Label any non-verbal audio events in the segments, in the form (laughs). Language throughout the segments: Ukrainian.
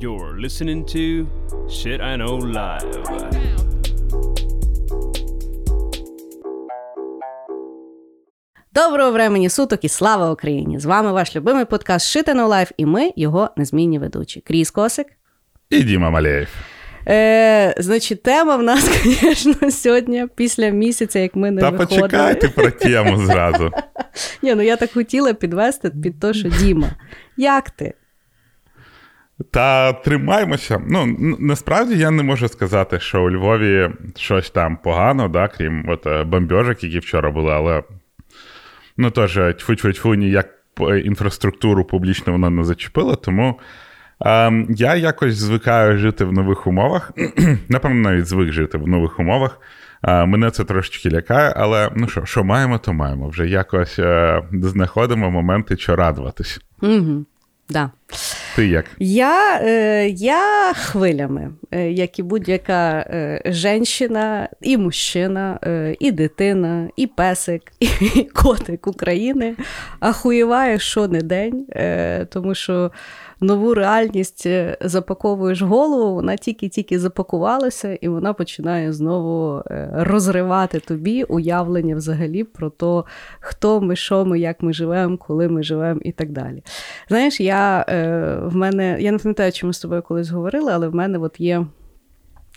You're listening to Shit I Know Live. Доброго времені суток і слава Україні! З вами ваш любимий подкаст Shit I Know Live і ми його незмінні ведучі. Кріс Косик. І Діма Малеєв. Е, Значить, тема в нас, (laughs) звісно, сьогодні, після місяця, як ми не Та виходили. почекайте про тему зразу. (laughs) Ні, ну я так хотіла підвести під те, що Діма. Як ти? Та тримаємося. Ну, насправді я не можу сказати, що у Львові щось там погано, да, крім от е, які вчора були, але ну теж тьфу-тьфу-тьфу, ніяк інфраструктуру публічно вона не зачепила, тому е, я якось звикаю жити в нових умовах. (clears throat) Напевно, навіть звик жити в нових умовах. Е, мене це трошечки лякає, але ну що, що маємо, то маємо. Вже якось е, знаходимо моменти, що радуватись. Угу. Да. Ти як? Я, е, я хвилями, е, як і будь-яка е, женщина, і мужчина, е, і дитина, і песик, (laughs) і котик України ахуєває що не день, е, тому що нову реальність е, запаковуєш голову, вона тільки-тільки запакувалася, і вона починає знову е, розривати тобі уявлення взагалі про те, хто ми, що ми, як ми живемо, коли ми живемо і так далі. Знаєш, я е, в мене, я не пам'ятаю, чи ми з тобою колись говорили, але в мене от є.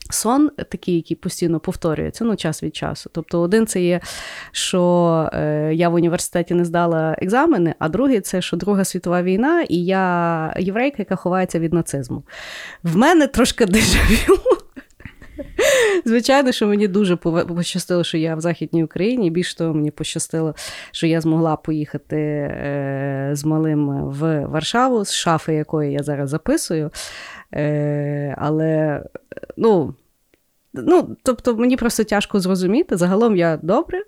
Сон такий, який постійно повторюється, ну, час від часу. Тобто, один це є, що е, я в університеті не здала екзамени, а другий це, що Друга світова війна, і я єврейка, яка ховається від нацизму. В мене трошки дежавю. Звичайно, що мені дуже пощастило, що я в Західній Україні. Більш того, мені пощастило, що я змогла поїхати е, з малим в Варшаву, з шафи, якої я зараз записую. Е, але, ну, ну, тобто, мені просто тяжко зрозуміти. Загалом я добре,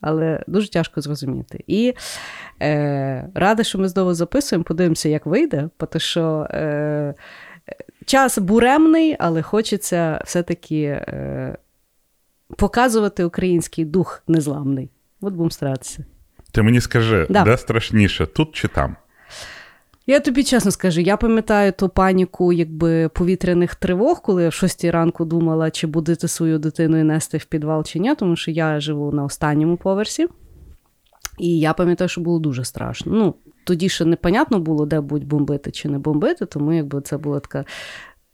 але дуже тяжко зрозуміти. І е, рада, що ми знову записуємо, подивимося, як вийде, тому що. Е, Час буремний, але хочеться все-таки е, показувати український дух незламний. От будемо старатися. Ти мені скажи, Да. де страшніше, тут чи там? Я тобі чесно скажу, я пам'ятаю ту паніку якби, повітряних тривог, коли я в 6 ранку думала, чи будете свою дитину і нести в підвал чи ні, тому що я живу на останньому поверсі. І я пам'ятаю, що було дуже страшно. Ну, тоді ще непонятно було, де будуть бомбити чи не бомбити, тому якби це була така.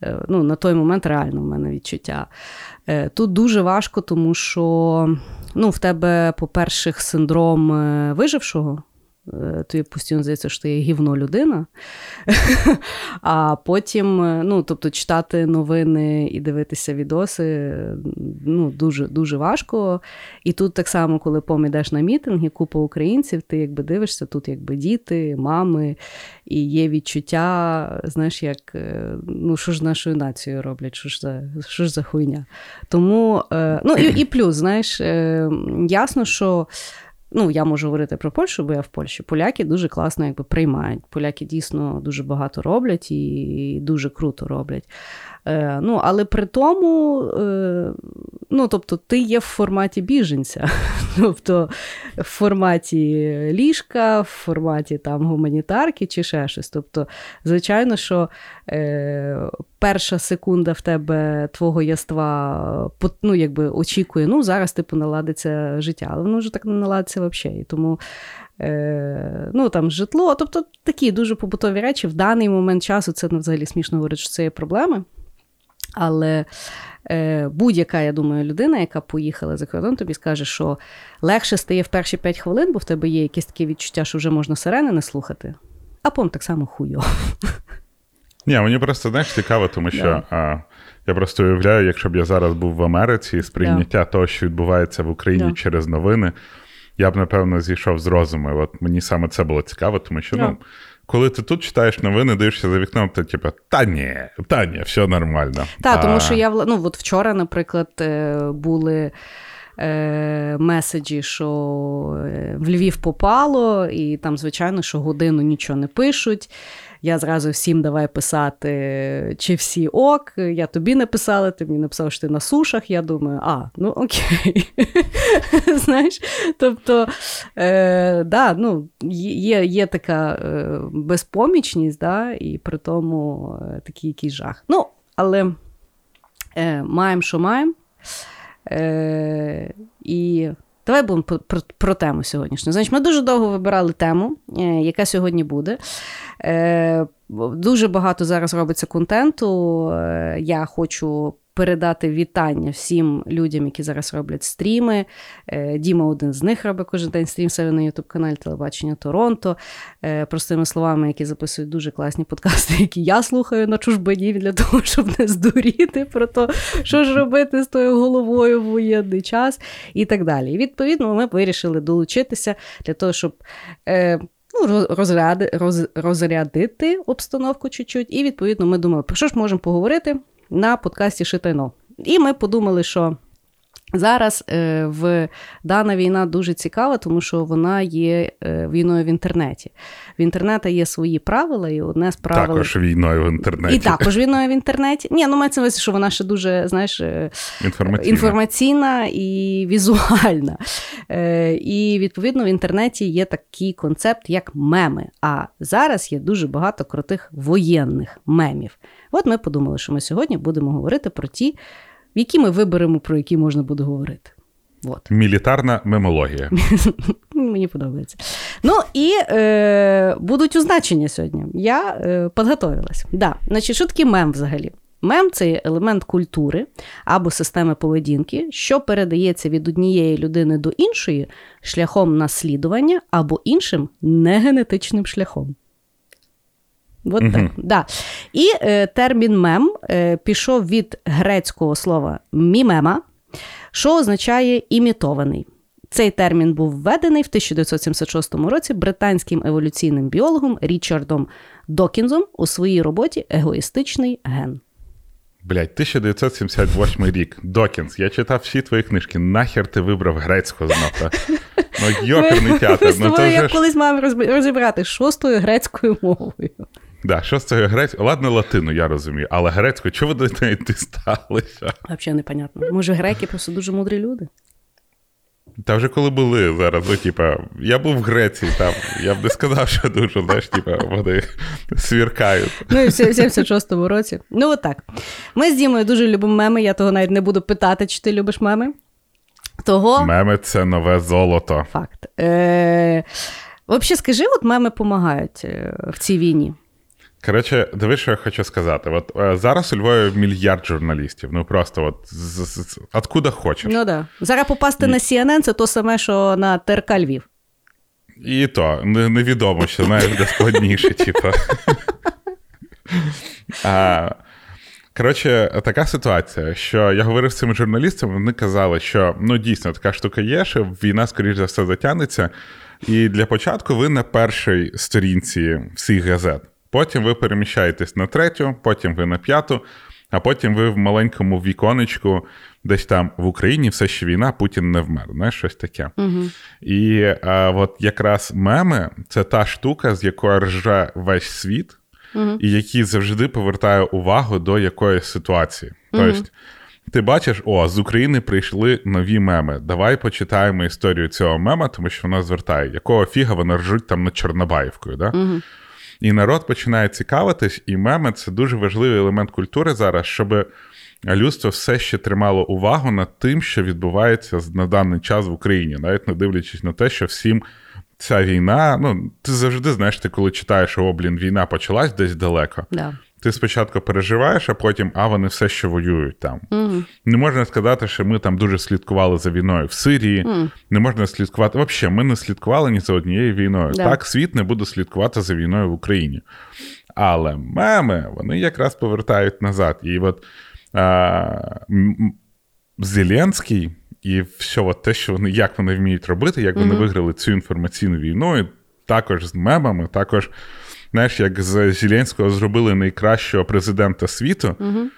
е, Ну, на той момент реально в мене відчуття. Е, Тут дуже важко, тому що ну, в тебе, по-перше, синдром е, вижившого. Е, Тобі постійно здається, що ти є гівно людина. (laughs) А потім, е, ну, тобто, читати новини і дивитися відоси ну, дуже, дуже важко. І тут так само, коли помідеш на мітинги, купа українців, ти якби дивишся, тут якби діти, мами, і є відчуття, знаєш, як е, ну, що ж з нашою нацією роблять, що ж за, що ж за хуйня. Тому, ну і, і плюс, знаєш, ясно, що. Ну, я можу говорити про Польщу, бо я в Польщі. Поляки дуже класно якби, приймають. Поляки дійсно дуже багато роблять і дуже круто роблять. Е, ну, але при тому, е, ну, тобто, ти є в форматі біженця, (laughs) тобто в форматі ліжка, в форматі там гуманітарки чи ще щось. Тобто, звичайно, що е, перша секунда в тебе твого яства ну, якби очікує, ну, зараз типу наладиться життя, але воно вже так не наладиться взагалі. Тому е, ну, там, житло, тобто такі дуже побутові речі в даний момент часу це ну, взагалі смішно говорити, що це є проблеми. Але е, будь-яка, я думаю, людина, яка поїхала за кордон, тобі скаже, що легше стає в перші 5 хвилин, бо в тебе є якесь таке відчуття, що вже можна сирени не слухати, а потім так само хуйо. Ні, мені просто знаєш, цікаво, тому що Да. а, я просто уявляю, якщо б я зараз був в Америці, сприйняття того, що відбувається в Україні Да. через новини, я б, напевно, зійшов з розуму. От мені саме це було цікаво, тому що, Да. ну, коли ти тут читаєш новини, дивишся за вікном, ти типу, та ні, та ні, все нормально. Так, тому що я ну, от вчора, наприклад, е, були. е, Меседжі, що е, в Львів попало, і там, звичайно, що годину нічого не пишуть. Я зразу всім давай писати, чи всі ок. Я тобі написала, ти мені написав, що ти на сушах. Я думаю, а, ну окей. (laughs) Знаєш, тобто, е, да, ну, є є така е, безпомічність, да, і при тому е, такий якийсь жах. Ну, але е, маємо, що маємо. Е, І давай будемо про, про, тему сьогоднішню. Значить, ми дуже довго вибирали тему, е, яка сьогодні буде. Е, Дуже багато зараз робиться контенту. Е, я хочу передати вітання всім людям, які зараз роблять стріми. Е, Діма один з них робить кожен день стрім себе на Ютуб-каналі Телебачення Торонто. Е, простими словами, які записують дуже класні подкасти, які я слухаю на чужбині для того, щоб не здуріти про те, що ж робити з тою головою в воєнний час і так далі. І відповідно ми вирішили долучитися для того, щоб. Е, ну, розряди, роз, розрядити обстановку чуть-чуть, і відповідно ми думали, про що ж можемо поговорити на подкасті Шитайно. І ми подумали, що. Зараз е, в дана війна дуже цікава, тому що вона є е, війною в інтернеті. В інтернеті є свої правила, і одне з правил... Також війною в інтернеті. І також війною в інтернеті. Ні, ну мається на що вона ще дуже, знаєш, е, інформаційна, інформаційна і візуальна. Е, і відповідно в інтернеті є такий концепт, як меми. А зараз є дуже багато крутих воєнних мемів. От ми подумали, що ми сьогодні будемо говорити про ті, які ми виберемо, про які можна буде говорити. От. Мілітарна мемологія. (laughs) Мені подобається. Ну і е, будуть означення сьогодні. Я е, підготовилась. Да. Значить, що таке мем взагалі? Мем це елемент культури або системи поведінки, що передається від однієї людини до іншої шляхом наслідування або іншим негенетичним шляхом. От угу. так. Да. І е, термін мем е, пішов від грецького слова мімема, що означає імітований. Цей термін був введений в 1976 році британським еволюційним біологом Річардом Докінзом у своїй роботі Егоїстичний ген. Блять, 1978 рік. Докінс. Я читав всі твої книжки. Нахер ти вибрав грецьку знов? Ну, йоперний театр. Ну, то Я колись мав розібрати шостою грецькою мовою. Да, що з цього грецькою? Ладно, латину, я розумію, але грецькою, чого ви до неї дісталися? Взагалі непонятно. Може, греки просто дуже мудрі люди? Та вже коли були зараз, ну, типа, я був в Греції, там, я б не сказав, що дуже, знаєш, типа, вони свіркають. Ну, і в 76-му році. Ну, от так. Ми з Дімою дуже любимо меми, я того навіть не буду питати, чи ти любиш меми. Того... Меми це нове золото. Факт. Е... Взагалі, скажи, от меми допомагають е, в цій війні. Коротше, диви, що я хочу сказати. От е, зараз у Львові мільярд журналістів. Ну просто от з, з, з откуда хочеш. Ну да. Зараз попасти І... на CNN це то саме, що на ТРК Львів. І то не, невідомо, що знаєш, де складніше, типу. А, Коротше, така ситуація, що я говорив з цими журналістами, вони казали, що ну дійсно така штука є, що війна, скоріш за все, затягнеться. І для початку ви на першій сторінці всіх газет. Потім ви переміщаєтесь на третю, потім ви на п'яту, а потім ви в маленькому віконечку, десь там в Україні все ще війна, Путін не вмер. Знаєш, щось таке. Угу. І а, от якраз меми це та штука, з якої рже весь світ, угу. і який завжди повертає увагу до якоїсь ситуації. Тобто, ти бачиш, о, з України прийшли нові меми. Давай почитаємо історію цього мема, тому що вона звертає, якого фіга вони ржуть там над Чорнобаївкою. Да? Угу. І народ починає цікавитись, і меми це дуже важливий елемент культури зараз, щоб людство все ще тримало увагу над тим, що відбувається на даний час в Україні, навіть не дивлячись на те, що всім. Ця війна, ну ти завжди знаєш, ти коли читаєш, о, блін, війна почалась десь далеко. Да. Ти спочатку переживаєш, а потім а вони все ще воюють там. Mm. Не можна сказати, що ми там дуже слідкували за війною в Сирії. Mm. Не можна слідкувати. Взагалі, ми не слідкували ні за однією війною. Да. Так, світ не буде слідкувати за війною в Україні. Але меми вони якраз повертають назад. І от а, Зеленський і все от те, що вони як вони вміють робити, як вони mm-hmm. виграли цю інформаційну війну, і також з мемами, також знаєш, як з Зеленського зробили найкращого президента світу, угу.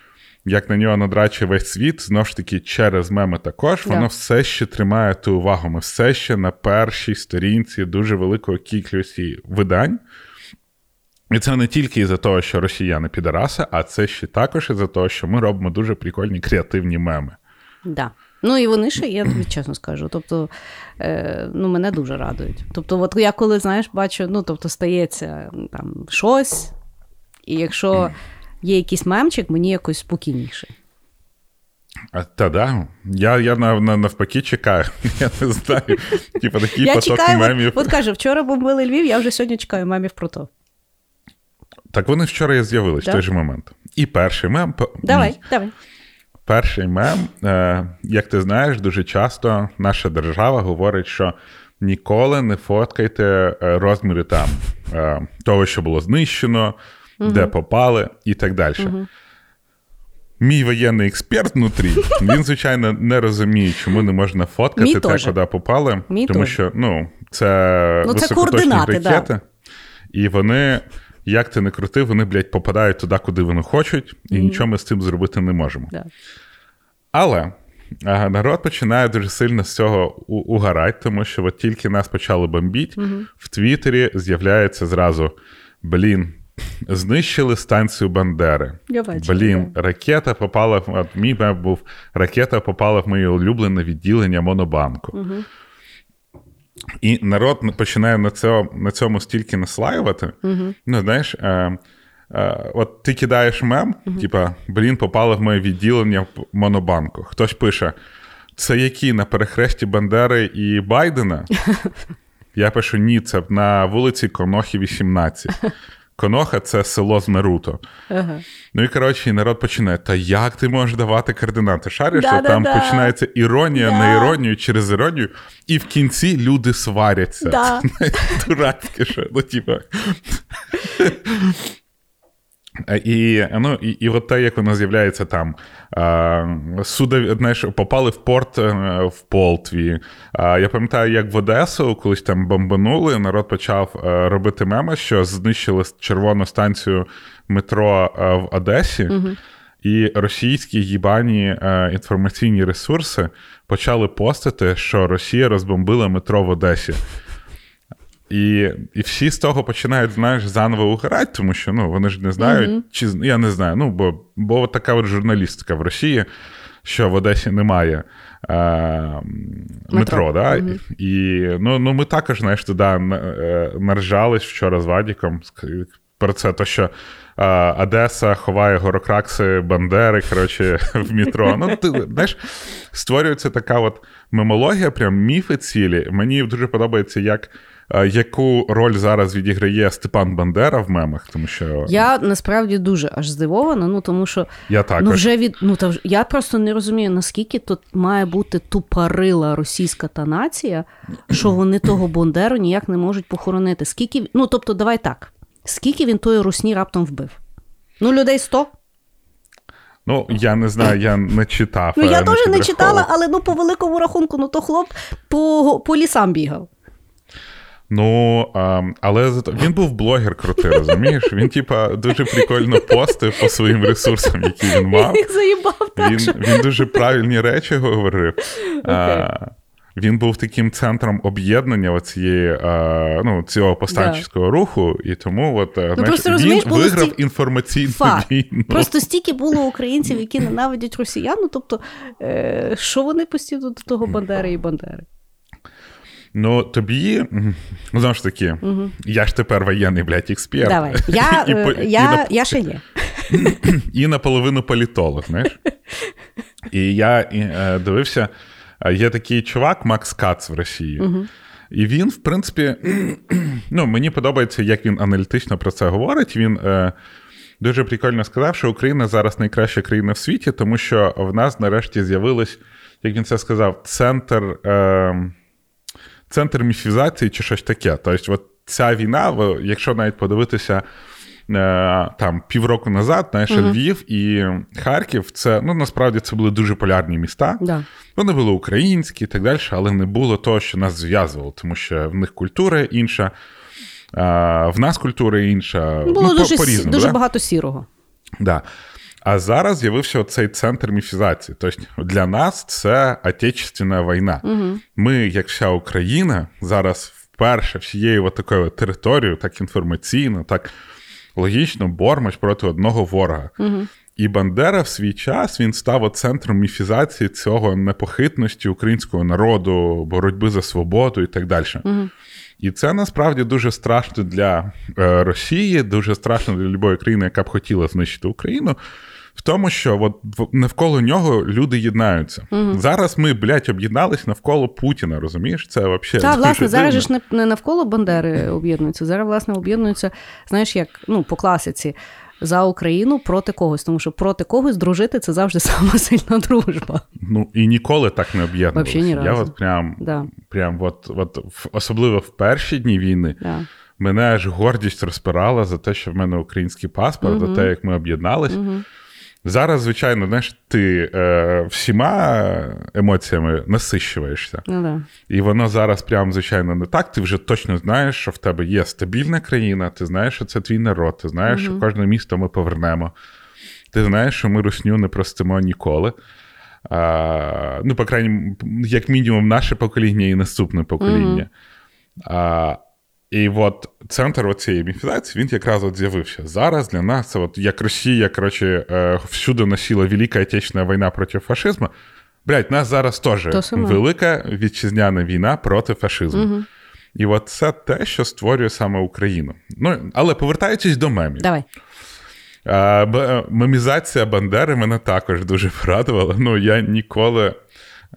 як на нього надраче весь світ, знову ж таки, через меми також, воно все ще тримає ту увагу. Ми все ще на першій сторінці дуже великої кількості видань. І це не тільки із-за того, що росіяни підараси, а це ще також із-за того, що ми робимо дуже прикольні креативні меми. Да. Ну і вони ще, я тобі чесно скажу. Тобто, е, ну, мене дуже радують. Тобто, от я коли, знаєш, бачу, ну, тобто, стається там щось, і якщо є якийсь мемчик, мені якось спокійніше. А, Та да. Я я навпаки чекаю. (laughs) Я не знаю. Типа такий я поток чекаю, мемів. От, от каже, вчора бомбили Львів, я вже сьогодні чекаю мемів про то. Так вони вчора і з'явились Да? в той же момент. І перший мем. Давай, давай. Перший мем, е, як ти знаєш, дуже часто наша держава говорить, що ніколи не фоткайте е, розміри там е, того, що було знищено, де попали, і так далі. Мій воєнний експерт внутрі, він, звичайно, не розуміє, чому не можна фоткати Мій те, теж. куди попали. Мій тому теж. що ну, це Ну, це координати, да. ракети. І вони, як ти не крути, вони, блядь, попадають туди, куди вони хочуть, і нічого ми з цим зробити не можемо. Да. Але а, народ починає дуже сильно з цього у- угорати, тому що от тільки нас почали бомбіть, в Твіттері з'являється зразу: блін, знищили станцію Бандери. Я бачила, Блін, ракета попала в мій був ракета попала в моє улюблене відділення Монобанку. І народ починає на цьому, на цьому стільки наслаювати. Ну, знаєш, е, е, от ти кидаєш мем, типа, блін, попали в моє відділення в Монобанку. Хтось пише: це які на перехресті Бандери і Байдена? (laughs) Я пишу: ні, це на вулиці Конохи, 18. (laughs) Коноха це село з Наруто. Ага. Ну і коротше, і народ починає: та як ти можеш давати координати? Шариш, що там починається іронія Да. на іронію через іронію, і в кінці люди сваряться. Да. (laughs) Це дурацьке, що ну, типа. (laughs) І, ну, і, і от те, як воно з'являється там. Судові, знаєш, попали в порт е, в Полтві. Я пам'ятаю, як в Одесу колись там бомбанули, народ почав е, робити меми, що знищили червону станцію метро е, в Одесі. І російські їбані е, інформаційні ресурси почали постити, що Росія розбомбила метро в Одесі. І, і всі з того починають, знаєш, заново угорати, тому що ну, вони ж не знають, чи я не знаю. Ну, бо, бо така от журналістика в Росії, що в Одесі немає е, метро. Метро. да? І ну, ну, ми також, знаєш, туди е, наржались вчора з Вадіком про це, то що е, Одеса ховає горокракси Бандери, коротше, (laughs) в метро. Ну, ти знаєш, створюється така от мемологія, прям міфи цілі. Мені дуже подобається, як. Яку роль зараз відіграє Степан Бандера в мемах, тому що Я насправді дуже аж здивована, ну тому що я також. ну вже від ну та я просто не розумію, наскільки тут має бути тупорила російська та нація, що вони того Бондеру ніяк не можуть похоронити. Скільки ну тобто, давай так, скільки він тої русні раптом вбив? Ну, людей 100? Ну, я не знаю, я не читав. Ну, я е, теж не читала, але ну по великому рахунку, ну то хлоп по, по лісам бігав. Ну, а, але зато він був блогер крутий, розумієш? Він, типа, дуже прикольно постив по своїм ресурсам, які він мав. Їх заїбав так. Він, що... він дуже правильні речі говорив. А, він був таким центром об'єднання оцієї, а, ну, цього повстанчого руху, і тому от, е, знаєш, Ну, просто, він виграв стільки- інформаційну Факт. війну. Просто стільки було українців, які ненавидять росіян, ну тобто, е, що вони постійно до того Бандери і Бандери? Ну, тобі, ну, знову ж таки, я ж тепер воєнний, блядь, експерт. Давай. (laughs) Я, І е, по- і я, на- я ще є. (laughs) і наполовину політолог, знаєш. (laughs) І я і, е, дивився, е, є такий чувак, Макс Кац в Росії. І він, в принципі, (clears throat) ну, мені подобається, як він аналітично про це говорить. Він е, дуже прикольно сказав, що Україна зараз найкраща країна в світі, тому що в нас нарешті з'явилось, як він це сказав, центр. Е, центр міфізації чи щось таке. Тобто, от ця війна, якщо навіть подивитися е, там півроку назад, знаєш, Львів і Харків, це ну насправді це були дуже полярні міста. Да. Вони були українські і так далі, але не було того, що нас зв'язувало, тому що в них культура інша, в нас культура інша. Було ну, дуже, по-різному, дуже да? багато сірого. Да. А зараз з'явився цей центр міфізації. Тобто для нас це отечественна війна. Угу. Ми, як вся Україна, зараз вперше всією от такою територією, так інформаційно, так логічно бормач проти одного ворога. Угу. І Бандера в свій час він став центром міфізації цього непохитності українського народу, боротьби за свободу і так далі. Угу. І це насправді дуже страшно для е, Росії, дуже страшно для будь-якої країни, яка б хотіла знищити Україну. В тому, що от навколо нього люди єднаються. Угу. Зараз ми, блядь, об'єднались навколо Путіна, розумієш? Це взагалі. Так, власне, зараз ж не, навколо Бандери об'єднуються. Зараз, власне, об'єднуються, знаєш, як ну, по класиці. За Україну проти когось, тому що проти когось дружити це завжди (laughs) сама сильна дружба. Ну і ніколи так не об'єднувалися. Ні. Я от прям, да. прям от, от, особливо в перші дні війни, да. мене аж гордість розпирала за те, що в мене український паспорт, угу. за те, як ми об'єднались. Угу. Зараз, звичайно, знаєш, ти е, всіма емоціями насищуєшся. Ну, да. І воно зараз, прям, звичайно, не так. Ти вже точно знаєш, що в тебе є стабільна країна, ти знаєш, що це твій народ, ти знаєш, Мгм. що кожне місто ми повернемо. Ти знаєш, що ми русню не простимо ніколи. А, ну, по крайній, як мінімум, наше покоління і наступне покоління. А, і от центр цієї міфізації він якраз от з'явився. Зараз для нас це от як Росія, коротше, е, всюди носила Велика Отечественна війна проти фашизму. Блять, нас зараз теж велика вітчизняна війна проти фашизму. Угу. І от це те, що створює саме Україну. Ну, але повертаючись до мемів. Давай. А, б- мемізація Бандери мене також дуже (laughs) порадувала. Ну, я ніколи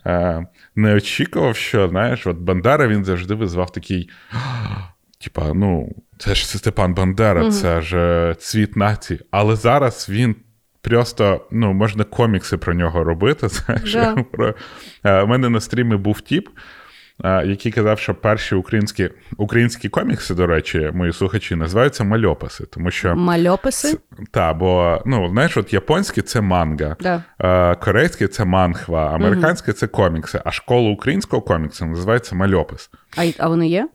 е, не очікував, що, знаєш, от Бандера він завжди визвав такий. Типа, ну, це ж Степан Бандера, Мгм. це ж е, цвіт нації. Але зараз він просто, ну, можна комікси про нього робити. (laughs) Знаєш, Да. про... Е, У мене на стрімі був тіп, е, який казав, що перші українські, українські комікси, до речі, мої слухачі, називаються мальописи, тому що. Мальописи. Так, бо ну, знаєш, от японське це манга, Да. е, корейське це манхва, американське це комікси, а школа українського коміксу називається мальопис. А, а вони є?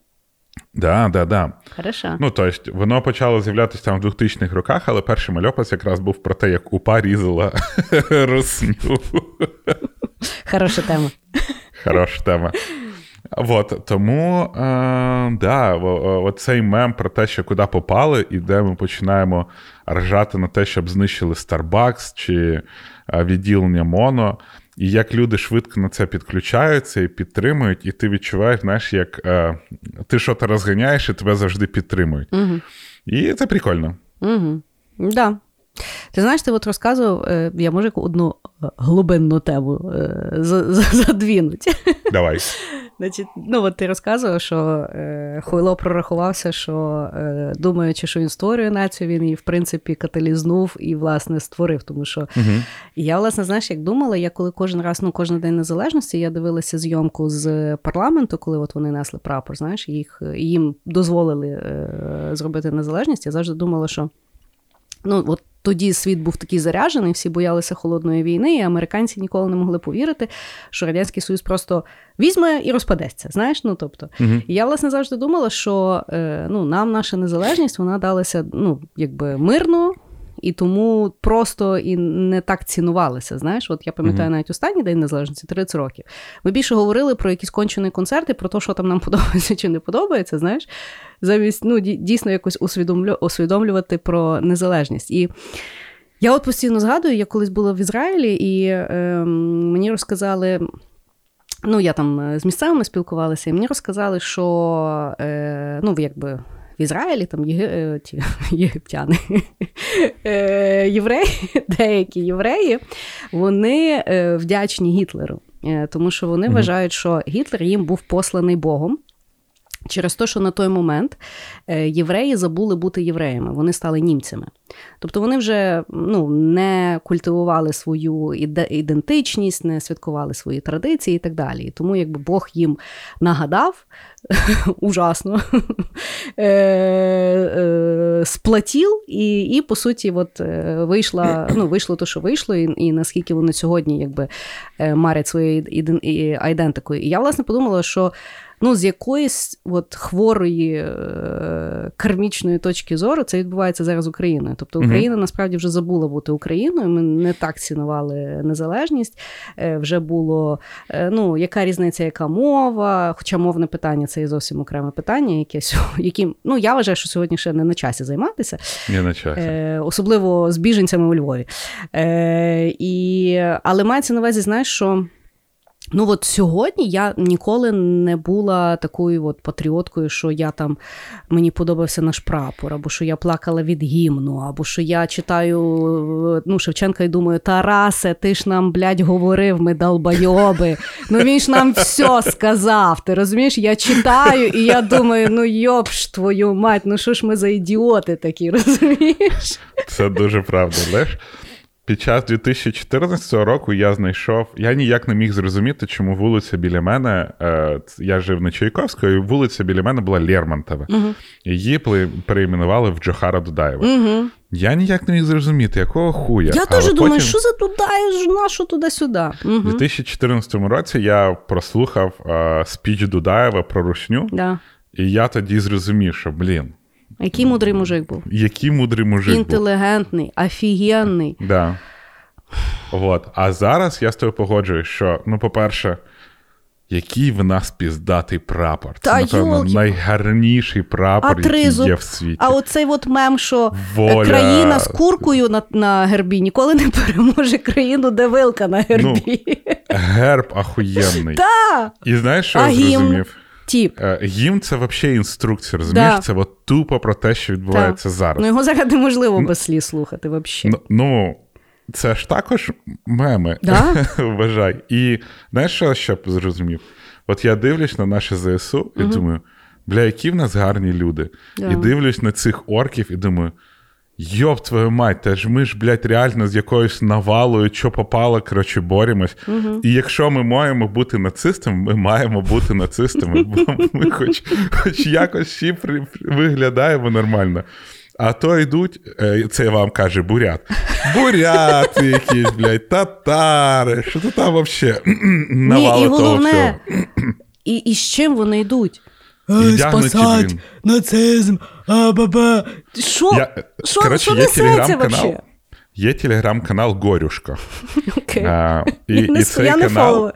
Да, да, да. Хорошо. Ну, тобто, воно почало з'являтися там в 2000-х роках, але перший мальопис якраз був про те, як упа різала (laughs) русню. Хороша тема. Хороша тема. От, тому, е, да, о- о- цей мем про те, що куди попали, і де ми починаємо ржати на те, щоб знищили Starbucks чи е, відділення Моно, і як люди швидко на це підключаються і підтримують, і ти відчуваєш, знаєш, як е, ти що-то розганяєш, і тебе завжди підтримують. Угу. І це прикольно. Угу. Да. Ти знаєш, ти от розказував, е, я можу яку одну е, глибинну тему е, за- за- задвінуть. Давай. (laughs) Значить, ну от ти розказував, що Хойло прорахувався, що думаючи, що він створює націю, він її в принципі каталізнув і власне створив. Тому що Угу. я, власне, знаєш, як думала, я коли кожен раз, ну кожен день незалежності, я дивилася зйомку з парламенту, коли от вони несли прапор, знаєш, їх їм дозволили зробити незалежність. Я завжди думала, що ну от. Тоді світ був такий заряжений, всі боялися холодної війни, і американці ніколи не могли повірити, що радянський союз просто візьме і розпадеться. Знаєш, ну тобто, Угу. і я власне завжди думала, що е, ну, нам наша незалежність вона далася ну, якби мирно. І тому просто і не так цінувалися. Знаєш, от я пам'ятаю Мгм. навіть останній день незалежності 30 років. Ми більше говорили про якісь кончені концерти, про те, що там нам (laughs) подобається чи не подобається. Знаєш, замість ну дійсно якось усвідомлю, усвідомлювати про незалежність. І я от постійно згадую, я колись була в Ізраїлі, і е, мені розказали. Ну, я там е, з місцевими спілкувалася, і мені розказали, що е, ну, якби в Ізраїлі там єги, е, ті, (laughs) єгиптяни, е, євреї, (laughs) деякі євреї, вони е, вдячні Гітлеру, тому що вони Мгм. вважають, що Гітлер їм був посланий Богом. Через те, що на той момент е, євреї забули бути євреями, вони стали німцями. Тобто вони вже ну, не культивували свою ідентичність, не святкували свої традиції і так далі. І тому якби Бог їм нагадав (laughs) ужасно, (laughs) е, е, сплатів, і, і по суті, от, вийшла, ну, вийшло те, що вийшло, і, і наскільки вони сьогодні якби, марять своєю айдентикою. І я, власне, подумала, що ну, з якоїсь от, хворої е, кармічної точки зору це відбувається зараз Україною. Тобто Україна mm-hmm. насправді вже забула бути Україною. Ми не так цінували незалежність. Е, вже було е, ну, яка різниця, яка мова, хоча мовне питання це і зовсім окреме питання, яке яким, ну, я вважаю, що сьогодні ще не на часі займатися. Не на часі. Е, Особливо з біженцями у Львові. Е, і, Але мається на увазі, знаєш, що. Ну, от сьогодні я ніколи не була такою от патріоткою, що я там мені подобався наш прапор, або що я плакала від гімну, або що я читаю ну, Шевченка і думаю, Тарасе, ти ж нам, блядь, говорив, ми долбойоби. Ну він ж нам все сказав. Ти розумієш? Я читаю, і я думаю, ну йопш твою мать, ну що ж ми за ідіоти такі, (laughs) розумієш? Це дуже правда, Леш. Під час 2014 року я знайшов, я ніяк не міг зрозуміти, чому вулиця біля мене, е, я жив на Чайковської, і вулиця біля мене була Лермонтова. Uh-huh. Її перейменували в Джохара Дудаєва. Uh-huh. Я ніяк не міг зрозуміти, якого хуя. Я теж думаю, потім... що за Дудаєв, на що туди-сюди. У 2014 році я прослухав е, спіч Дудаєва про рушню, да. і я тоді зрозумів, що, блін. Який мудрий мужик був. Який мудрий мужик Інтелігентний, був. офігенний. Да. От. А зараз я з тобою погоджуюсь, що, ну, по-перше, який в нас піздатий прапор. Це, Та, напевно, йолки. найгарніший прапор, а який є в світі. А оцей от мем, що Воля... країна з куркою на на гербі ніколи не переможе країну, де вилка на гербі. Ну, Герб ахуєнний. Да. І знаєш, що а я зрозумів? Тіп. Е, гімн це взагалі інструкція, розумієш? Да. Це от тупо про те, що відбувається так. зараз. Ну його зараз неможливо без слів слухати взагалі. Ну, ну, це ж також меми, да? (laughs) вважай. І знаєш, що ще б зрозумів? От я дивлюсь на наше ЗСУ і угу. думаю, бля, які в нас гарні люди. Да. І дивлюсь на цих орків і думаю. Йоп, твою мать, та ж ми ж, блядь, реально з якоюсь навалою, що попало, коротше, боремось. Угу. І якщо ми маємо бути нацистами, ми маємо бути нацистами, бо ми хоч хоч якось ще виглядаємо нормально. А то йдуть, е, це вам каже бурят. Буряти якісь, блядь, татари. Що то там взагалі навали (clears throat) Ні, і головне, того всього. І, і з чим вони йдуть? Спасать нацизм, а-ба-ба. Що? Я, що, коротше, що є телеграм-канал. Є телеграм-канал Горюшка. Okay. А, і, і цей я канал,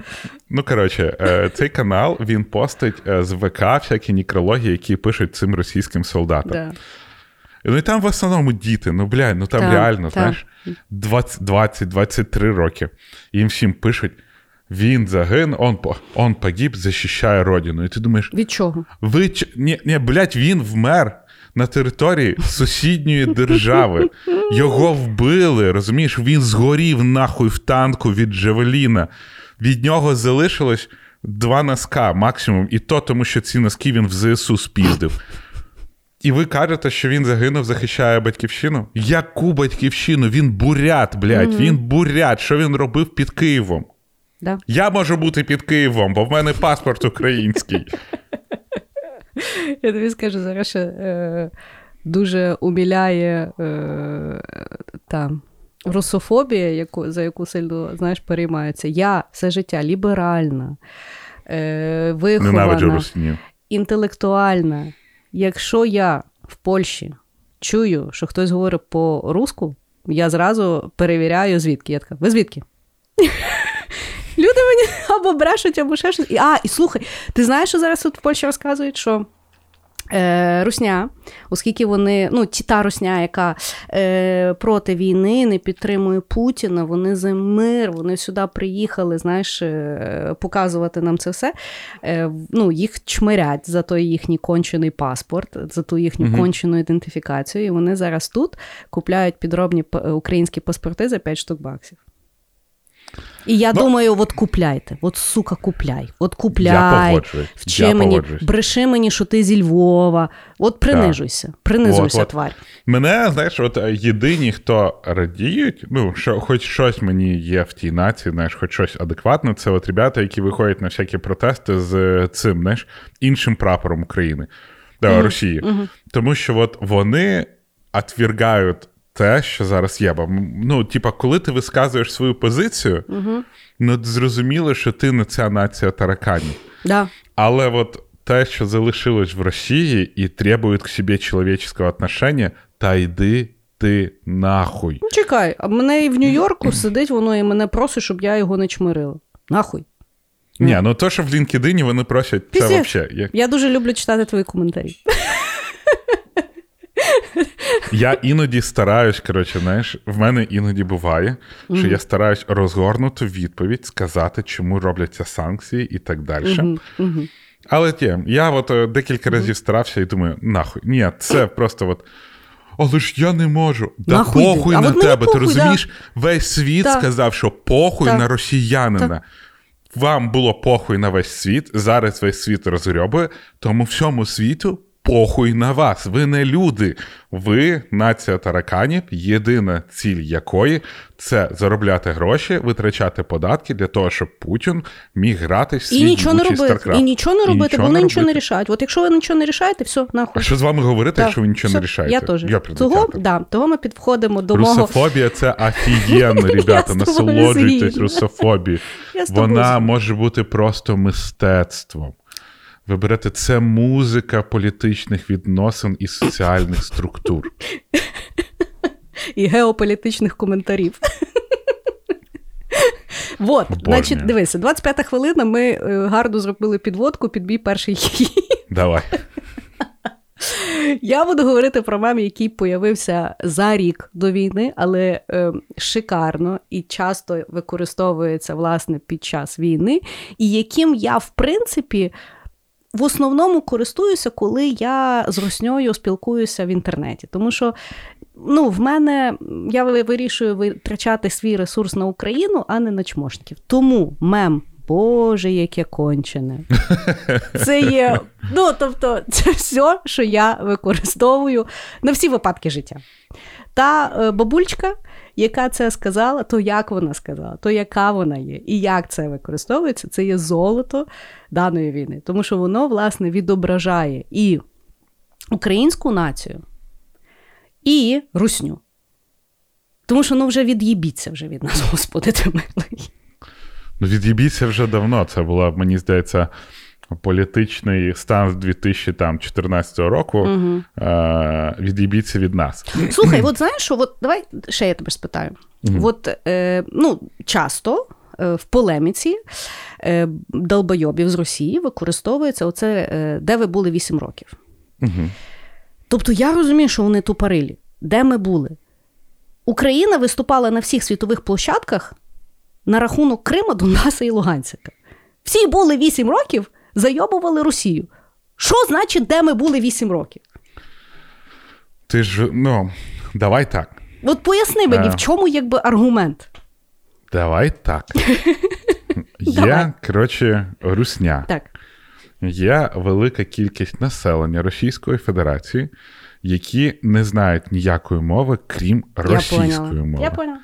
Ну, коротше, е, цей канал він постить е, з ВК всякі нікрології, які пишуть цим російським солдатам. Да. Ну і там в основному діти, ну блядь, ну там так, реально, так. знаєш, 20-23 роки. Їм всім пишуть. Він загин, он он погиб, захищає родину. І ти думаєш, від чого? Ви ні, ні, блядь, він вмер на території сусідньої держави. Його вбили. Розумієш, він згорів нахуй в танку від Джавеліна. Від нього залишилось два носка максимум, і то, тому що ці носки він в ЗСУ спіздив. І ви кажете, що він загинув, захищає батьківщину? Яку батьківщину? Він бурят, блядь, mm-hmm. він бурят. Що він робив під Києвом? Да. Я можу бути під Києвом, бо в мене паспорт український. (laughs) Я тобі скажу, зараз ще е, дуже уміляє е, та, русофобія, яку, за яку сильно знаєш, переймаються. Я все життя ліберальна, е, вихована, інтелектуальна. Якщо я в Польщі чую, що хтось говорить по-руску, я зразу перевіряю, звідки. Я така, ви звідки? (laughs) Або брешуть, або ще щось. А, і слухай, ти знаєш, що зараз тут в Польщі розказують, що. Е, Русня, оскільки вони, ну, ті та русня, яка е, проти війни не підтримує Путіна, вони за мир, вони сюди приїхали, знаєш, е, показувати нам це все. Е, ну, Їх чмирять за той їхній кончений паспорт, за ту їхню угу. кончену ідентифікацію. І вони зараз тут купляють підробні українські паспорти за 5 штук баксів. І я ну, думаю, от купляйте, от сука, купляй. От купляй, вчи я мені, бреши мені, що ти зі Львова. От принижуйся, так. принизуйся, от, тварь. Мене, знаєш, от е, єдині, хто радіють, ну, що хоч щось мені є в тій нації, знаєш, хоч щось адекватне, це от ребята, які виходять на всякі протести з е, цим, знаєш, іншим прапором України, mm-hmm. Росії. Mm-hmm. Тому що от вони отвергають те, що зараз є. Бо, ну, типа, коли ти висказуєш свою позицію, угу. ну зрозуміло, що ти не ця нація тараканів. Да. Але от те, що залишилось в Росії і требують к себе чоловічого отношення, та йди ти нахуй. Ну, чекай, а мене і в Нью-Йорку сидить воно і мене просить, щоб я його не чмирила. Нахуй. Ні, ну то, що в LinkedIn вони просять, це взагалі. Як... Я дуже люблю читати твої коментарі. Я іноді стараюсь, коротше, знаєш, в мене іноді буває, що я стараюсь розгорнуту відповідь сказати, чому робляться санкції і так далі. Але ті, я от е, декілька разів старався і думаю, нахуй, ні, це (coughs) просто от. Але ж я не можу. Да Нахуй похуй на тебе. похуй, Ти розумієш, весь світ Так. сказав, що похуй Так. на росіянина. Вам було похуй на весь світ, зараз весь світ розгрьобує, тому всьому світу похуй на вас. Ви не люди. Ви нація тараканів, єдина ціль якої це заробляти гроші, витрачати податки для того, щоб Путін міг грати в свій І нічого не робити. StarCraft. І нічого не робити, бо вони нічого не рішають. От якщо ви нічого не рішаєте, все, нахуй. А що з вами говорити, Так, якщо ви нічого все, не рішаєте? Я теж. Йопрний Того, да, того ми підходимо до мого. Русофобія це офігенно, (laughs) ребята. Насолоджуйтесь русофобією. Я Вона може бути просто мистецтвом. Ви берете це музика політичних відносин і соціальних структур. і геополітичних коментарів. Вот, Обожнюю. значить, дивися, 25 хвилина. Ми е, гарно зробили підводку під мій перший. Давай. Я буду говорити про мем, який появився за рік до війни, але е, шикарно і часто використовується власне під час війни, і яким я, в принципі, в основному користуюся, коли я з русньою спілкуюся в інтернеті. Тому що ну, в мене я вирішую витрачати свій ресурс на Україну, а не на чмошників. Тому мем. Боже, яке кончене. (laughs) Це є. Ну, тобто, це все, що я використовую на всі випадки життя. Та е, бабульчка, яка це сказала, то як вона сказала, то яка вона є, і як це використовується, це є золото даної війни. Тому що воно, власне, відображає і українську націю, і русню. Тому що ну вже від'їбіться вже від нас, (laughs) Господи, ти милий. Ну, від'їбіться вже давно. Це була, мені здається, політичний стан з 2014 року. Угу. Е- від'їбіться від нас. Слухай, от знаєш, що, от давай ще я тебе спитаю. Мгм. От е, ну, часто е, в полеміці е, долбойобів з Росії використовується оце, е, де ви були 8 років. Угу. Тобто я розумію, що вони тупорилі. Де ми були? Україна виступала на всіх світових площадках на рахунок Крима, Донбаса і Луганська. Всі були 8 років, зайобували Росію. Що значить, де ми були 8 років? Ти ж, ну, давай так. От поясни мені, Е. в чому якби аргумент? Давай так. (laughs) Давай. коротше, русня. Так. Є велика кількість населення Російської Федерації, які не знають ніякої мови, крім російської поняла. мови. Я поняла.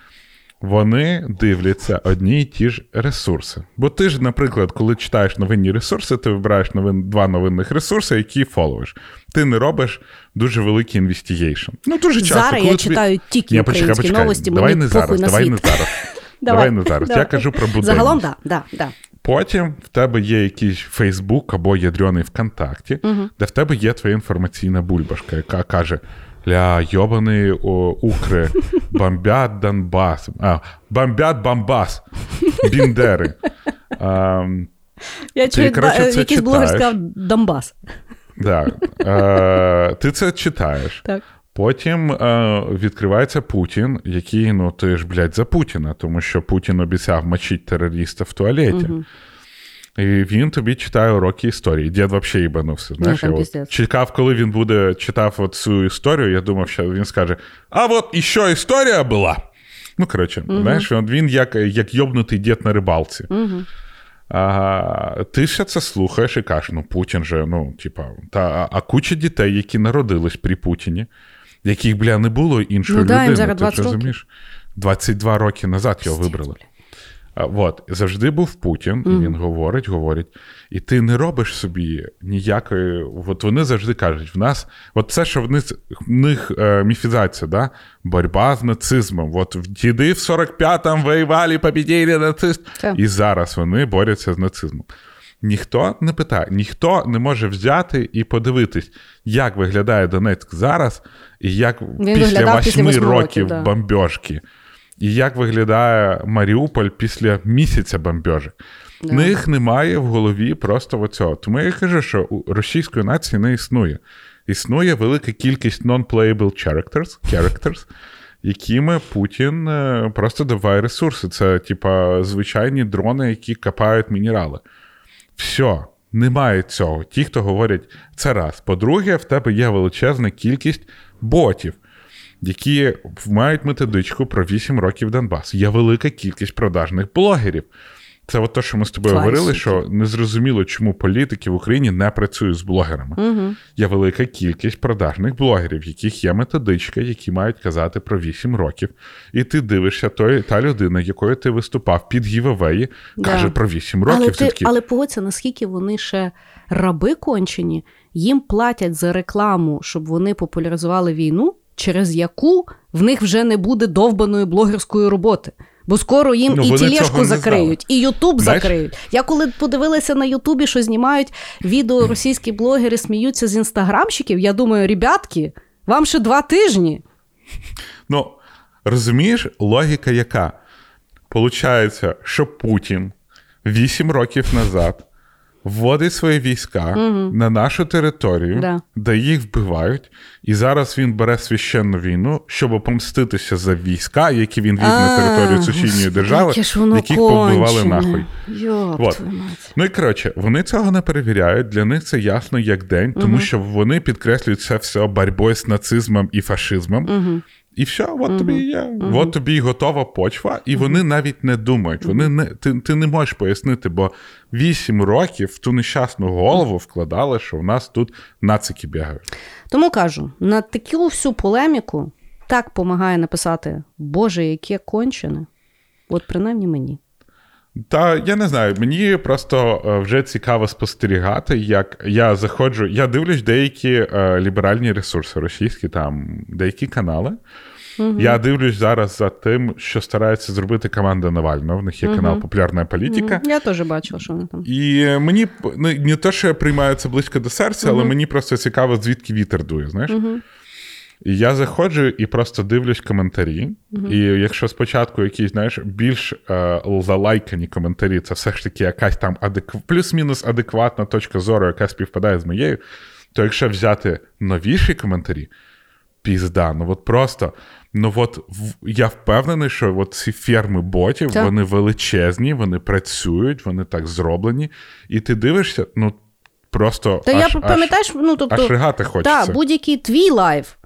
Вони дивляться одні й ті ж ресурси. Бо ти ж, наприклад, коли читаєш новинні ресурси, ти вибираєш новин, два новинних ресурси, які фоловиш. Ти не робиш дуже великий investigation. Ну, дуже часто. Зараз коли я тобі- читаю тільки Ні, почекай, українські почекай. новості, давай мені не зараз, на давай світ. не зараз. (laughs) Давай не зараз. Я кажу про буденність. Загалом, так, да, да, да. Потім в тебе є якийсь Фейсбук або ядрений ВКонтакті, де в тебе є твоя інформаційна бульбашка, яка каже: Ля, йобаний укри, бомбят Донбас, а, бомбят Бомбасс, Бендеры. А, Я чую, да, якийсь блогер сказав Донбас. да. а, ти це читаєш. Так. Потім е, відкривається Путін, який, ну, ти ж, блядь, за Путіна, тому що Путін обіцяв мочити терориста в туалеті. Угу. І він тобі читає уроки історії. Дід взагалі їбанувся. Знаєш, там я от чекав, коли він буде читав цю історію. Я думав, що він скаже: А от іще історія була. Ну, коротше, знаєш, він, він як, як йобнутий дід на рибалці. Угу. А, ти ще це слухаєш і кажеш, ну Путін же, ну, типа, та, а, а куча дітей, які народились при Путіні, яких, бля, не було іншої Ну да, їм людини. зараз ти 20 ж років. розумієш? 22 роки назад його вибрали. От, завжди був Путін, і він говорить, говорить, і ти не робиш собі ніякої. От вони завжди кажуть: в нас, от це, що в них, в них е, міфізація, да? боротьба з нацизмом. От в діди в 45-му воювали, побіділи нацист. Так. І зараз вони борються з нацизмом. Ніхто не питає, ніхто не може взяти і подивитись, як виглядає Донецьк зараз, і як Він після восьми років років, да. бомбьожки. І як виглядає Маріуполь після місяця бомбьожок. Да. В них немає в голові просто оцього. Тому я кажу, що у російської нації не існує. Існує велика кількість non-playable characters, characters якими Путін е, просто даває ресурси. Це, типа, звичайні дрони, які копають мінерали. Все, немає цього. Ті, хто говорять, це раз. По-друге, в тебе є величезна кількість ботів, які мають методичку про 8 років Донбас. Є велика кількість продажних блогерів. Це от те, що ми з тобою Класики. говорили, що незрозуміло, чому політики в Україні не працюють з блогерами. Угу. Є велика кількість продажних блогерів, яких є методичка, які мають казати про 8 років. І ти дивишся, той, та людина, якою ти виступав під гівавеї, Да. каже про 8 років. Але, Ти ти, але погодься, наскільки вони ще раби кончені, їм платять за рекламу, щоб вони популяризували війну, через яку в них вже не буде довбаної блогерської роботи. Бо скоро їм Ну, і тілешку закриють, і Ютуб закриють. Я коли подивилася на Ютубі, що знімають відео російські блогери сміються з інстаграмщиків, я думаю, ребятки, вам ще два тижні. Ну, розумієш, логіка яка? Получається, що Путін 8 років назад вводить свої війська на нашу територію, Да. де їх вбивають, і зараз він бере священну війну, щоб помститися за війська, які він вів на територію сусідньої держави, яких повбивали нахуй. Ну і коротше, вони цього не перевіряють. Для них це ясно як день, тому що вони підкреслюють це все боротьбою з нацизмом і фашизмом. І все, от тобі є. От тобі і готова почва, і вони навіть не думають. Вони не ти, ти не можеш пояснити, бо вісім років в ту нещасну голову вкладали, що в нас тут нацики бігають. Тому кажу, на таку всю полеміку так помагає написати Боже, яке кончене. От принаймні мені. Та я не знаю, мені просто е, вже цікаво спостерігати, як я заходжу. Я дивлюсь деякі е, ліберальні ресурси російські, там деякі канали. Я дивлюсь зараз за тим, що старається зробити команда Навального. В них є канал Популярна політика. Я теж бачила, що вони там. І мені не, не те, що я приймаю це близько до серця, але мені просто цікаво, звідки вітер дує, знаєш? І я заходжу і просто дивлюсь коментарі. І якщо спочатку якісь, знаєш, більш е, залайкані коментарі, це все ж таки якась там адек... плюс-мінус адекватна точка зору, яка співпадає з моєю, то якщо взяти новіші коментарі, пізда, ну от просто. Ну от я впевнений, що от ці ферми ботів, Так. вони величезні, вони працюють, вони так зроблені. І ти дивишся, ну просто Та аж, я пам'ятаєш, ну тобто. аж ригати хочеться. Так, будь-який твій лайв.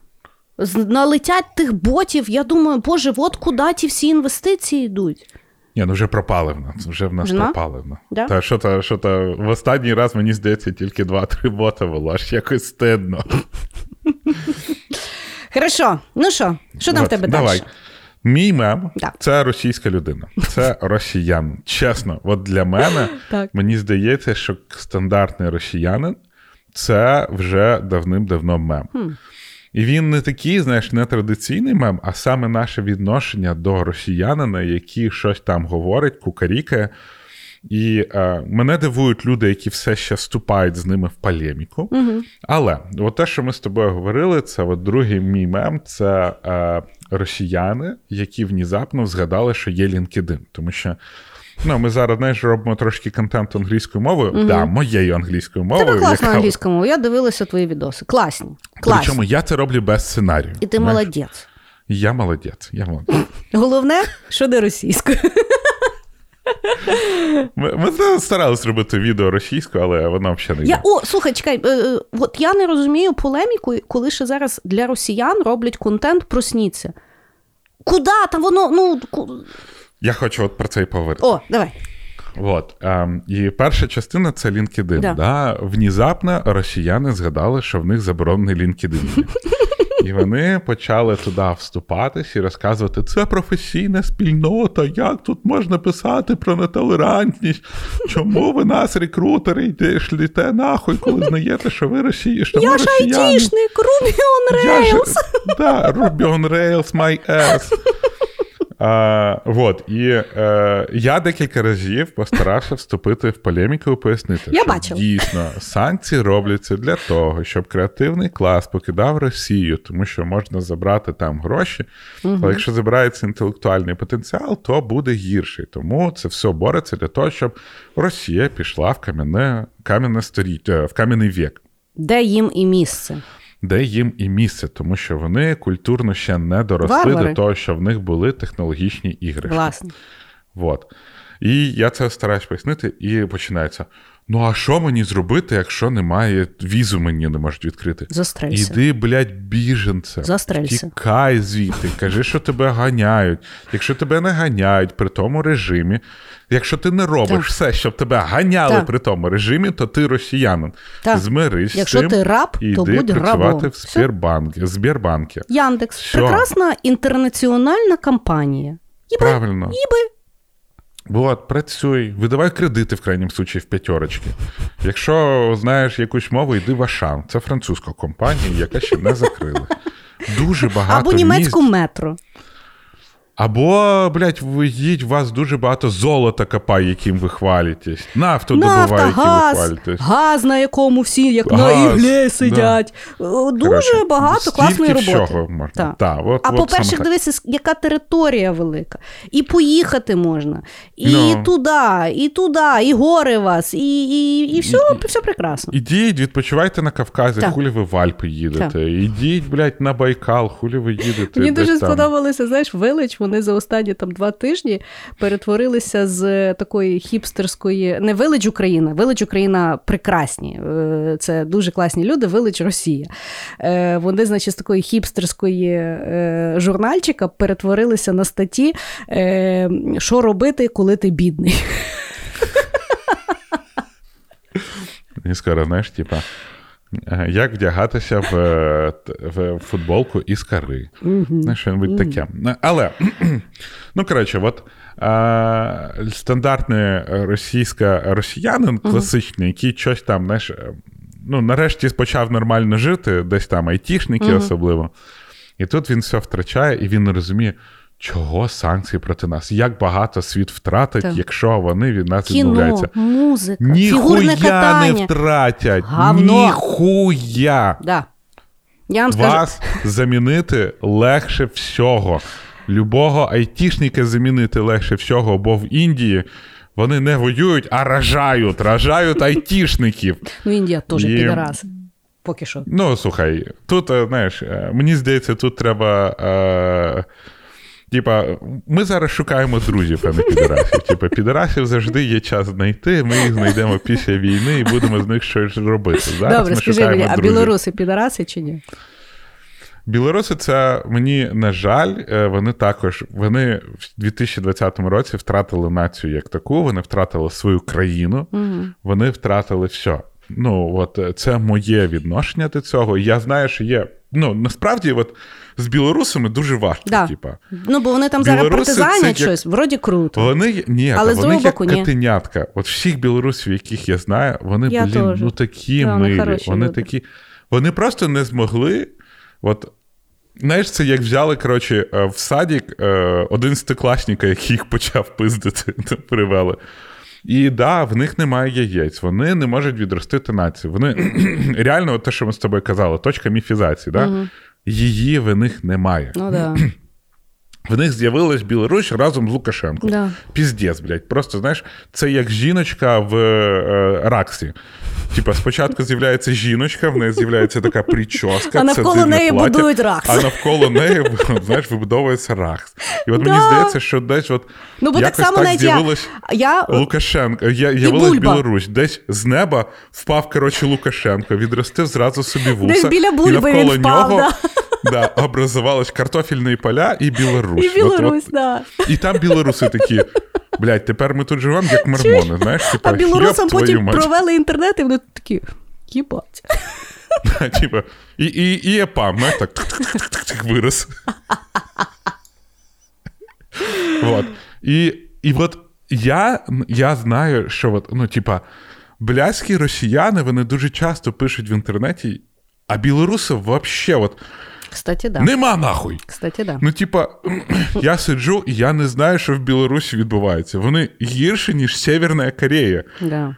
Налетять тих ботів, я думаю, боже, от куди ті всі інвестиції йдуть. Ні, ну вже пропали в нас. Вже в нас Жена? пропали. в нас. Да? Та що то, що то в останній раз, мені здається, тільки два-три бота було, аж якось стидно. Хорошо, ну що, що там в тебе Давай. далі? Мій мем Да. це російська людина, це росіянин. Чесно, от для мене Так. мені здається, що стандартний росіянин це вже давним-давно мем. І він не такий, знаєш, не традиційний мем, а саме наше відношення до росіянина, який щось там говорить, кукарікає. І е, мене дивують люди, які все ще вступають з ними в полеміку. Угу. Але от те, що ми з тобою говорили, це от другий мій мем це е, росіяни, які внезапно згадали, що є LinkedIn. Тому що ну, ми зараз знаєш, робимо трошки контент англійською мовою, угу. да, моєю англійською мовою. Тебе класна яка- англійська мова, я дивилася твої відоси. Класні. Класні. Причому я це роблю без сценарію. І ти знаєш. молодець. Я молодець. Я молодець. (laughs) Головне, що не російською. (laughs) Ми, ми старалися робити відео російською, але воно взагалі не Я, о, слухай, чекай, е, е, от я не розумію полеміку, коли ще зараз для росіян роблять контент просніться. Куда? Та воно, ну. ку- Я хочу от про це і поговорити. О, давай. От, ем, і перша частина це LinkedIn. Да. Да. Внезапно росіяни згадали, що в них заборонений LinkedIn. (laughs) І вони почали туди вступатись і розказувати, це професійна спільнота, як тут можна писати про нетолерантність, чому ви нас, рекрутери, йде, шліте нахуй, коли знаєте, що ви Росії, що ми Я ж росіяни. айтішник, Ruby on Я ж- Rails. Да, Ruby on Rails, my ass. А, вот, І е, я декілька разів постарався вступити в полеміку і пояснити, Я що бачила. дійсно санкції робляться для того, щоб креативний клас покидав Росію, тому що можна забрати там гроші. Але якщо забирається інтелектуальний потенціал, то буде гірший. Тому це все бореться для того, щоб Росія пішла в кам'яне, кам'яне сторіття, в кам'яний вік. Де їм і місце? Де їм і місце, тому що вони культурно ще не доросли Варвари. до того, що в них були технологічні ігри. Власне. Вот. І я це стараюсь пояснити, і починається: ну а що мені зробити, якщо немає візу, мені не можуть відкрити? Застрелься. Іди, блядь, біженце. Застрелься. Тікай звідти, кажи, що тебе ганяють. Якщо тебе не ганяють при тому режимі, якщо ти не робиш Так. все, щоб тебе ганяли Так. при тому режимі, то ти росіянин. Так. Змирись. з Якщо цим ти раб, і то будь працювати рабом. в Все. Сбербанки. Сбербанки. Яндекс. Всьо. Прекрасна інтернаціональна компанія. Іби, Правильно. іби. Вот, працюй, видавай кредити в крайнім случаї в п'ятерочки. Якщо знаєш якусь мову, йди в Ашан. Це французька компанія, яка ще не закрила. Дуже багато Або німецьку міст... метро. Або, блядь, ви їдь, у вас дуже багато золота копає, яким ви хвалитесь. Нафту Нафта, добуває, яким ви газ, хвалитесь. газ, на якому всі як на іглі сидять. О, Дуже Коротше, багато класної роботи. всього можна. Так. Та, от, А от по-перше, дивися, яка територія велика. І поїхати можна, і Ну. туди, і туди, і гори вас, і, і, і все, все прекрасно. Ідіть, відпочивайте на Кавказі, Так. хулі ви в Альпи їдете. Так. Ідіть, блядь, на Байкал, хулі ви їдете. Мені дуже там. сподобалося, знаєш, Вилич, вони за останні там два тижні перетворилися з такої хіпстерської, не Вилич Україна, Вилич Україна прекрасні. Е, Це дуже класні люди, Вилич Росія. Е, Вони, значить, з такої хіпстерської е, журнальчика перетворилися на статті, е, що робити, коли ти бідний. І скоро, знаєш, типа, е, як вдягатися в, е, в футболку із кари. Знаєш, що-небудь таке. Але, (clears throat) ну, коротше, от е, стандартний російська росіянин, класичний, який щось там, знаєш, е, ну, нарешті почав нормально жити, десь там айтішники особливо. І тут він все втрачає, і він не розуміє. Чого санкції проти нас? Як багато світ втратить, Так. якщо вони від нас Кіно, відмовляються? музика, фігурне Ніхуя не втратять. Гавно. Ніхуя. Да. Я вам скажу, замінити легше всього. Любого айтішника замінити легше всього, бо в Індії вони не воюють, а ражають. Ражають айтішників. ну Індія теж І- підарас. Поки що. Ну, слухай, тут, е, знаєш, е, мені здається, тут треба. Е, Типа, ми зараз шукаємо друзів, а не підарасів. Типа, підарасів завжди є час знайти. Ми їх знайдемо після війни і будемо з них щось робити. Зараз Добре, ми скажи шукаємо мені, а друзів. білоруси підараси чи ні? Білоруси, це мені на жаль, е, вони також вони в 2020 році втратили націю як таку, вони втратили свою країну, вони втратили все. Ну, от е, це моє відношення до цього. Я знаю, що є. Ну, насправді, от з білорусами дуже важко. Да. Типа. Ну, бо вони там зараз партизанять як- вроді круто. Вони ні, Але вони як боку, ні. От всіх білорусів, яких я знаю, вони, Я блін, теж. ну такі Да, вони милі. Вони люди. такі. Вони просто не змогли. От, знаєш, це як взяли, коротше, е, в садік е, один який їх почав пиздити, (laughs) привели. І да, в них немає яєць, вони не можуть відростити націю. Вони (clears throat) реально, от те, що ми з тобою казали, точка міфізації, да? її в них немає. Ну да. (clears throat) В них з'явилась Білорусь разом з Лукашенком. Да. Піздець, блядь. Просто знаєш, це як жіночка в е, Раксі. Типа, спочатку з'являється жіночка, в неї з'являється така прическа. А навколо неї плаття, будують Ракс. А навколо неї, (laughs) знаєш, вибудовується Ракс. І от мені здається, що десь от Ну, бо так само так з'явилась я Лукашенко. Я, явилась Бульба. Білорусь. Десь з неба впав, коротше, Лукашенко, відростив зразу собі вуса. Десь біля і навколо він впав, нього да. да, образувались картофельні поля і Білорусь. і Білорусь, от- да. і там білоруси такі. Блядь, тепер ми тут живемо, як мормони, знаєш, типа, А білорусам потім мать». провели інтернет, і вони такі. Їбать. (laughs) Типа, і, і, і ЕПАМ, так вирос. (laughs) вот. І, і от я, я знаю, що от, ну, типа, бляські росіяни, вони дуже часто пишуть в інтернеті, а білоруси вообще, от, Кстати, да. Нема нахуй. Кстати, да. Ну, типа, (clears throat) я сиджу і я не знаю, що в Білорусі відбувається. Вони гірші, ніж Северна Корея. Да.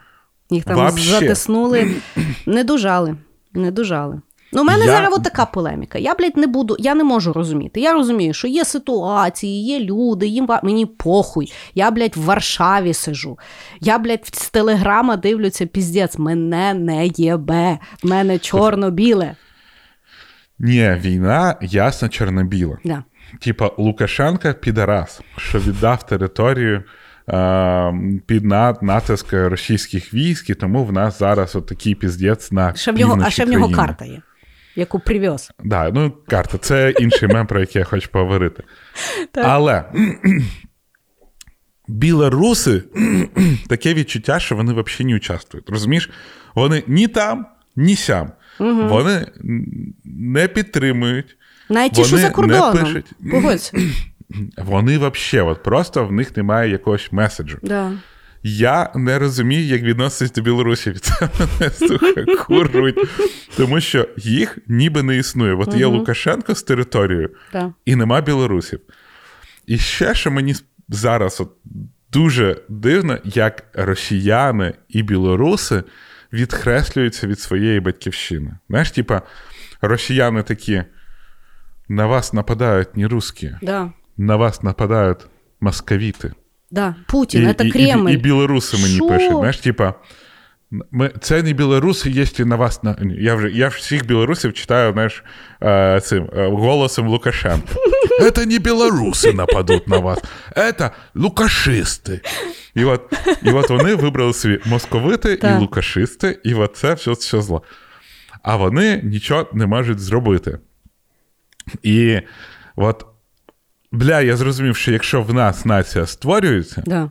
Їх там Вообще. затиснули, (clears throat) не дожали. Не дожали. Ну, у мене Я- зараз така полеміка. Я, блядь, не буду, я не можу розуміти. Я розумію, що є ситуації, є люди, їм мені похуй. Я, блядь, в Варшаві сижу. Я, блядь, з телеграма дивлюся, піздець, мене не єбе, в мене чорно-біле. Ні, війна ясно чорно-біла. Да. Типа, Лукашенка підарас, що віддав територію під на- натиск російських військ, і тому в нас зараз от такий піздець на Ще в нього, а ще в нього карта є, яку привез. Да, ну, карта, це інший мем, про який я хочу поговорити. (laughs) Але (clears throat) білоруси (clears throat) таке відчуття, що вони взагалі не участвують. Розумієш? Вони ні там, ні сям. Вони не підтримують. Навіть ті, що за кордоном. пишуть. Погодься. (clears throat) (clears throat) Вони взагалі, от просто в них немає якогось меседжу. Да. Я не розумію, як відноситись до білорусів. Це (laughs) мене сука курують. Тому що їх ніби не існує. От є Лукашенко з територією, Да. і нема білорусів. І ще, що мені зараз от дуже дивно, як росіяни і білоруси відхреслюються від своєї батьківщини. Знаєш, типа, росіяни такі: на вас нападають не русські, Да. на вас нападають московіти. Да. Путін, це Кремль. І, і білоруси мені Що? пишуть. Знаєш, типа, ми, це не білоруси, якщо на вас на. Я вже я всіх білорусів читаю, знаєш, е, цим е, голосом Лукашенка. (laughs) Це не білоруси нападуть на вас, це лукашисти. І от, і от вони вибрали собі московити Так. і лукашисти, і от це все, все зло. А вони нічого не можуть зробити. І от, бля, я зрозумів, що якщо в нас нація створюється, Да.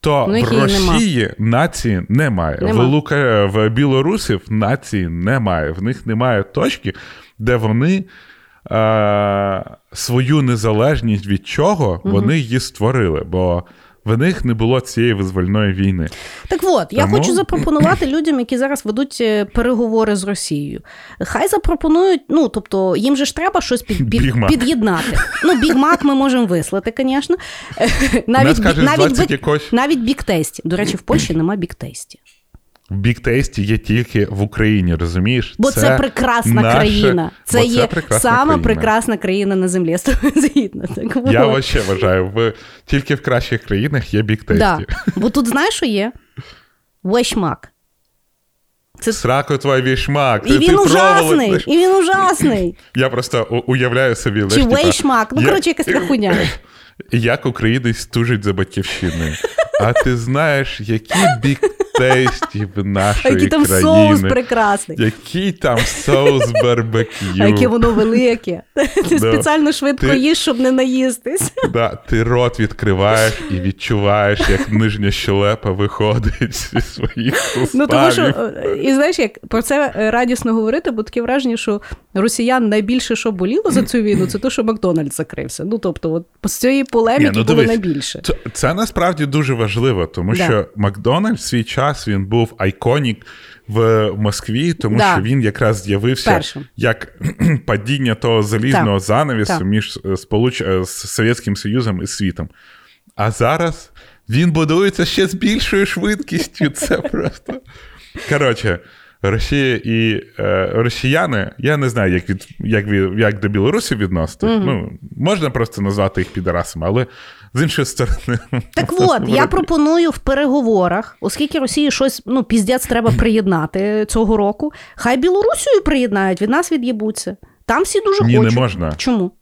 то Ну, в Росії нема. Нації немає. Нема. В, Лука... в білорусів нації немає. В них немає точки, де вони е... свою незалежність від чого вони її створили. Бо в них не було цієї визвольної війни. Так от, я хочу запропонувати людям, які зараз ведуть е, переговори з Росією. Хай запропонують, ну тобто їм же ж треба щось під, під, під'єднати. Ну, бігмак ми можемо вислати, звісно. Навіть, навіть, навіть, навіть бік-тесті. До речі, в Польщі (clears throat) нема бік-тесті. В біктейсті є тільки в Україні, розумієш? Бо це, прекрасна наше- країна. Це бо є прекрасна сама країна. прекрасна країна на землі. (laughs) Я з тобою згідна. Так, Я вообще вважаю, в... тільки в кращих країнах є біктейсті. да. Бо тут знаєш, що є? Вешмак. Це... Сраку твій вішмак. І ти- він ти ужасний, знаєш? і він ужасний. (laughs) Я просто уявляю собі. Чи знаєш, типа, вейшмак. Ну, я- коротше, якась така хуйня. (laughs) Як українець тужить за батьківщиною. А ти знаєш, які біктейсті в А нашої який там соус країни. прекрасний. Який там соус барбекю. А яке воно велике. Ти спеціально швидко їш, щоб не наїстись. Ти рот відкриваєш і відчуваєш, як нижня щелепа виходить зі своїх суставів. Ну тому що і знаєш, як про це радісно говорити, бо таке враження, що росіян найбільше що боліло за цю війну, це те, що Макдональдс закрився. Ну тобто, от з цієї полеміки ну, було найбільше. Це, насправді дуже важливо, тому що Макдональдс в свій час він був iconic в Москві, тому Да. що він якраз з'явився Першим. як (clears throat) падіння того залізного Так. занавісу Так. між е, сполуч... е, з Совєтським Союзом і світом. А зараз він будується ще з більшою швидкістю. Це (laughs) просто. Коротше. Росія і е, росіяни, я не знаю, як від як, від, як до білорусів відносити. Ну, можна просто назвати їх підарасами, але з іншої сторони. Так от, я пропоную в переговорах, оскільки Росії щось ну, піздець треба приєднати цього року, хай Білорусію приєднають, від нас від'єбуться. Там всі дуже Ні, не можна. Чому?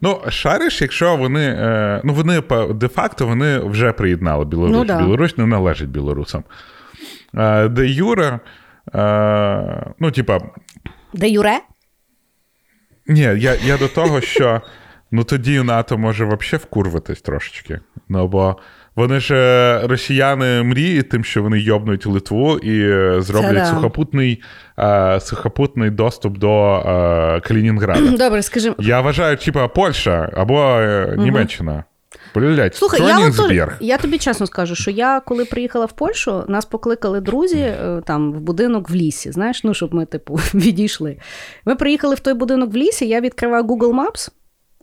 Ну, шариш, якщо вони. Е, ну, вони по- де-факто вони вже приєднали Білорусь. Ну, да. Білорусь не належить білорусам. Е, де Юра, е, ну, типа, Де Юре? ні, я, я до того, що ну тоді НАТО може взагалі вкурватись трошечки. Ну, бо вони ж е, росіяни мріють тим, що вони йобнуть Литву і е, зроблять да. сухопутний, е, сухопутний доступ до е, Калінінграда. Добре, скажи, Я вважаю, типа Польща або Німеччина. Блять, Слухай, я, от, я тобі чесно скажу, що я коли приїхала в Польщу, нас покликали друзі е, там в будинок в лісі. Знаєш, ну щоб ми, типу, (laughs) відійшли. Ми приїхали в той будинок в лісі, я відкриваю Google Maps,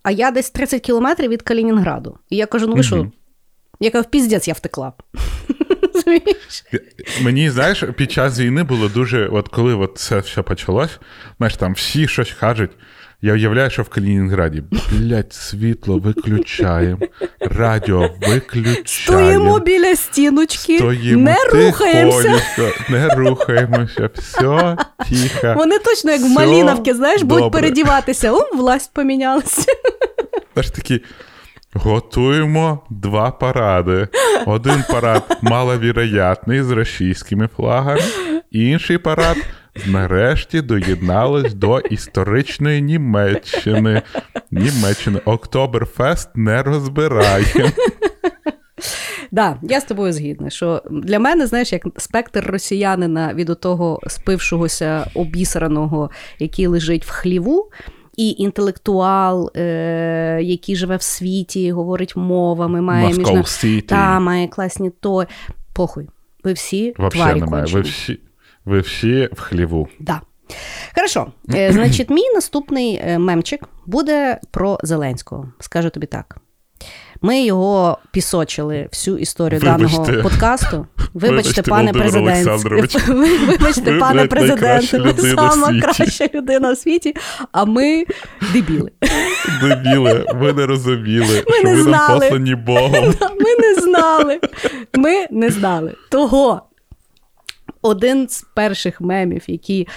а я десь 30 кілометрів від Калінінграду. І я кажу: ну ви що? Мгм. Я кажу, піздець, я втекла. (laughs) Мені, знаєш, під час війни було дуже, от коли от це все почалось, знаєш, там всі щось кажуть. Я уявляю, що в Калінінграді, блядь, світло виключаємо, радіо виключаємо. Стоїмо біля стіночки, Стоїмо не рухаємося. не рухаємося, все тихо. Вони точно як в Маліновці, знаєш, будуть передіватися. О, власть помінялася. Знаєш, такі, готуємо два паради. Один парад маловіроятний з російськими флагами, інший парад нарешті доєдналось до історичної Німеччини. Німеччини Октоберфест не розбираємо. Да, я з тобою згідна, що для мене, знаєш, як спектр росіянина від того спившогося обісраного, який лежить в хліву, і інтелектуал, е- який живе в світі, говорить мовами, має міжна... Та, має класні то. Похуй. Ви всі Вообще тварі немає. Ви всі, ви всі в хліву. Да. Хорошо. Е, Значить, мій наступний е, мемчик буде про Зеленського. Скажу тобі так. Ми його пісочили всю історію Вибачте. даного подкасту. Вибачте, Вибачте, пане президент. (laughs) Вибачте, Ви, пане президент, ви сама краща людина в світі, а ми дебіли. Дебіли, ви не розуміли, Ми що не ви нам послані Богом. (laughs) Ми не знали. Ми не знали. Того один з перших мемів, який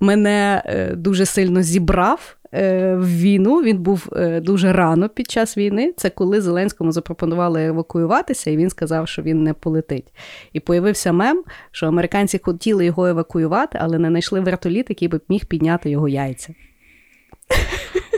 мене е, дуже сильно зібрав. е, В війну він був е, дуже рано під час війни. Це коли Зеленському запропонували евакуюватися, і він сказав, що він не полетить. І появився мем, що американці хотіли його евакуювати, але не знайшли вертоліт, який би міг підняти його яйця.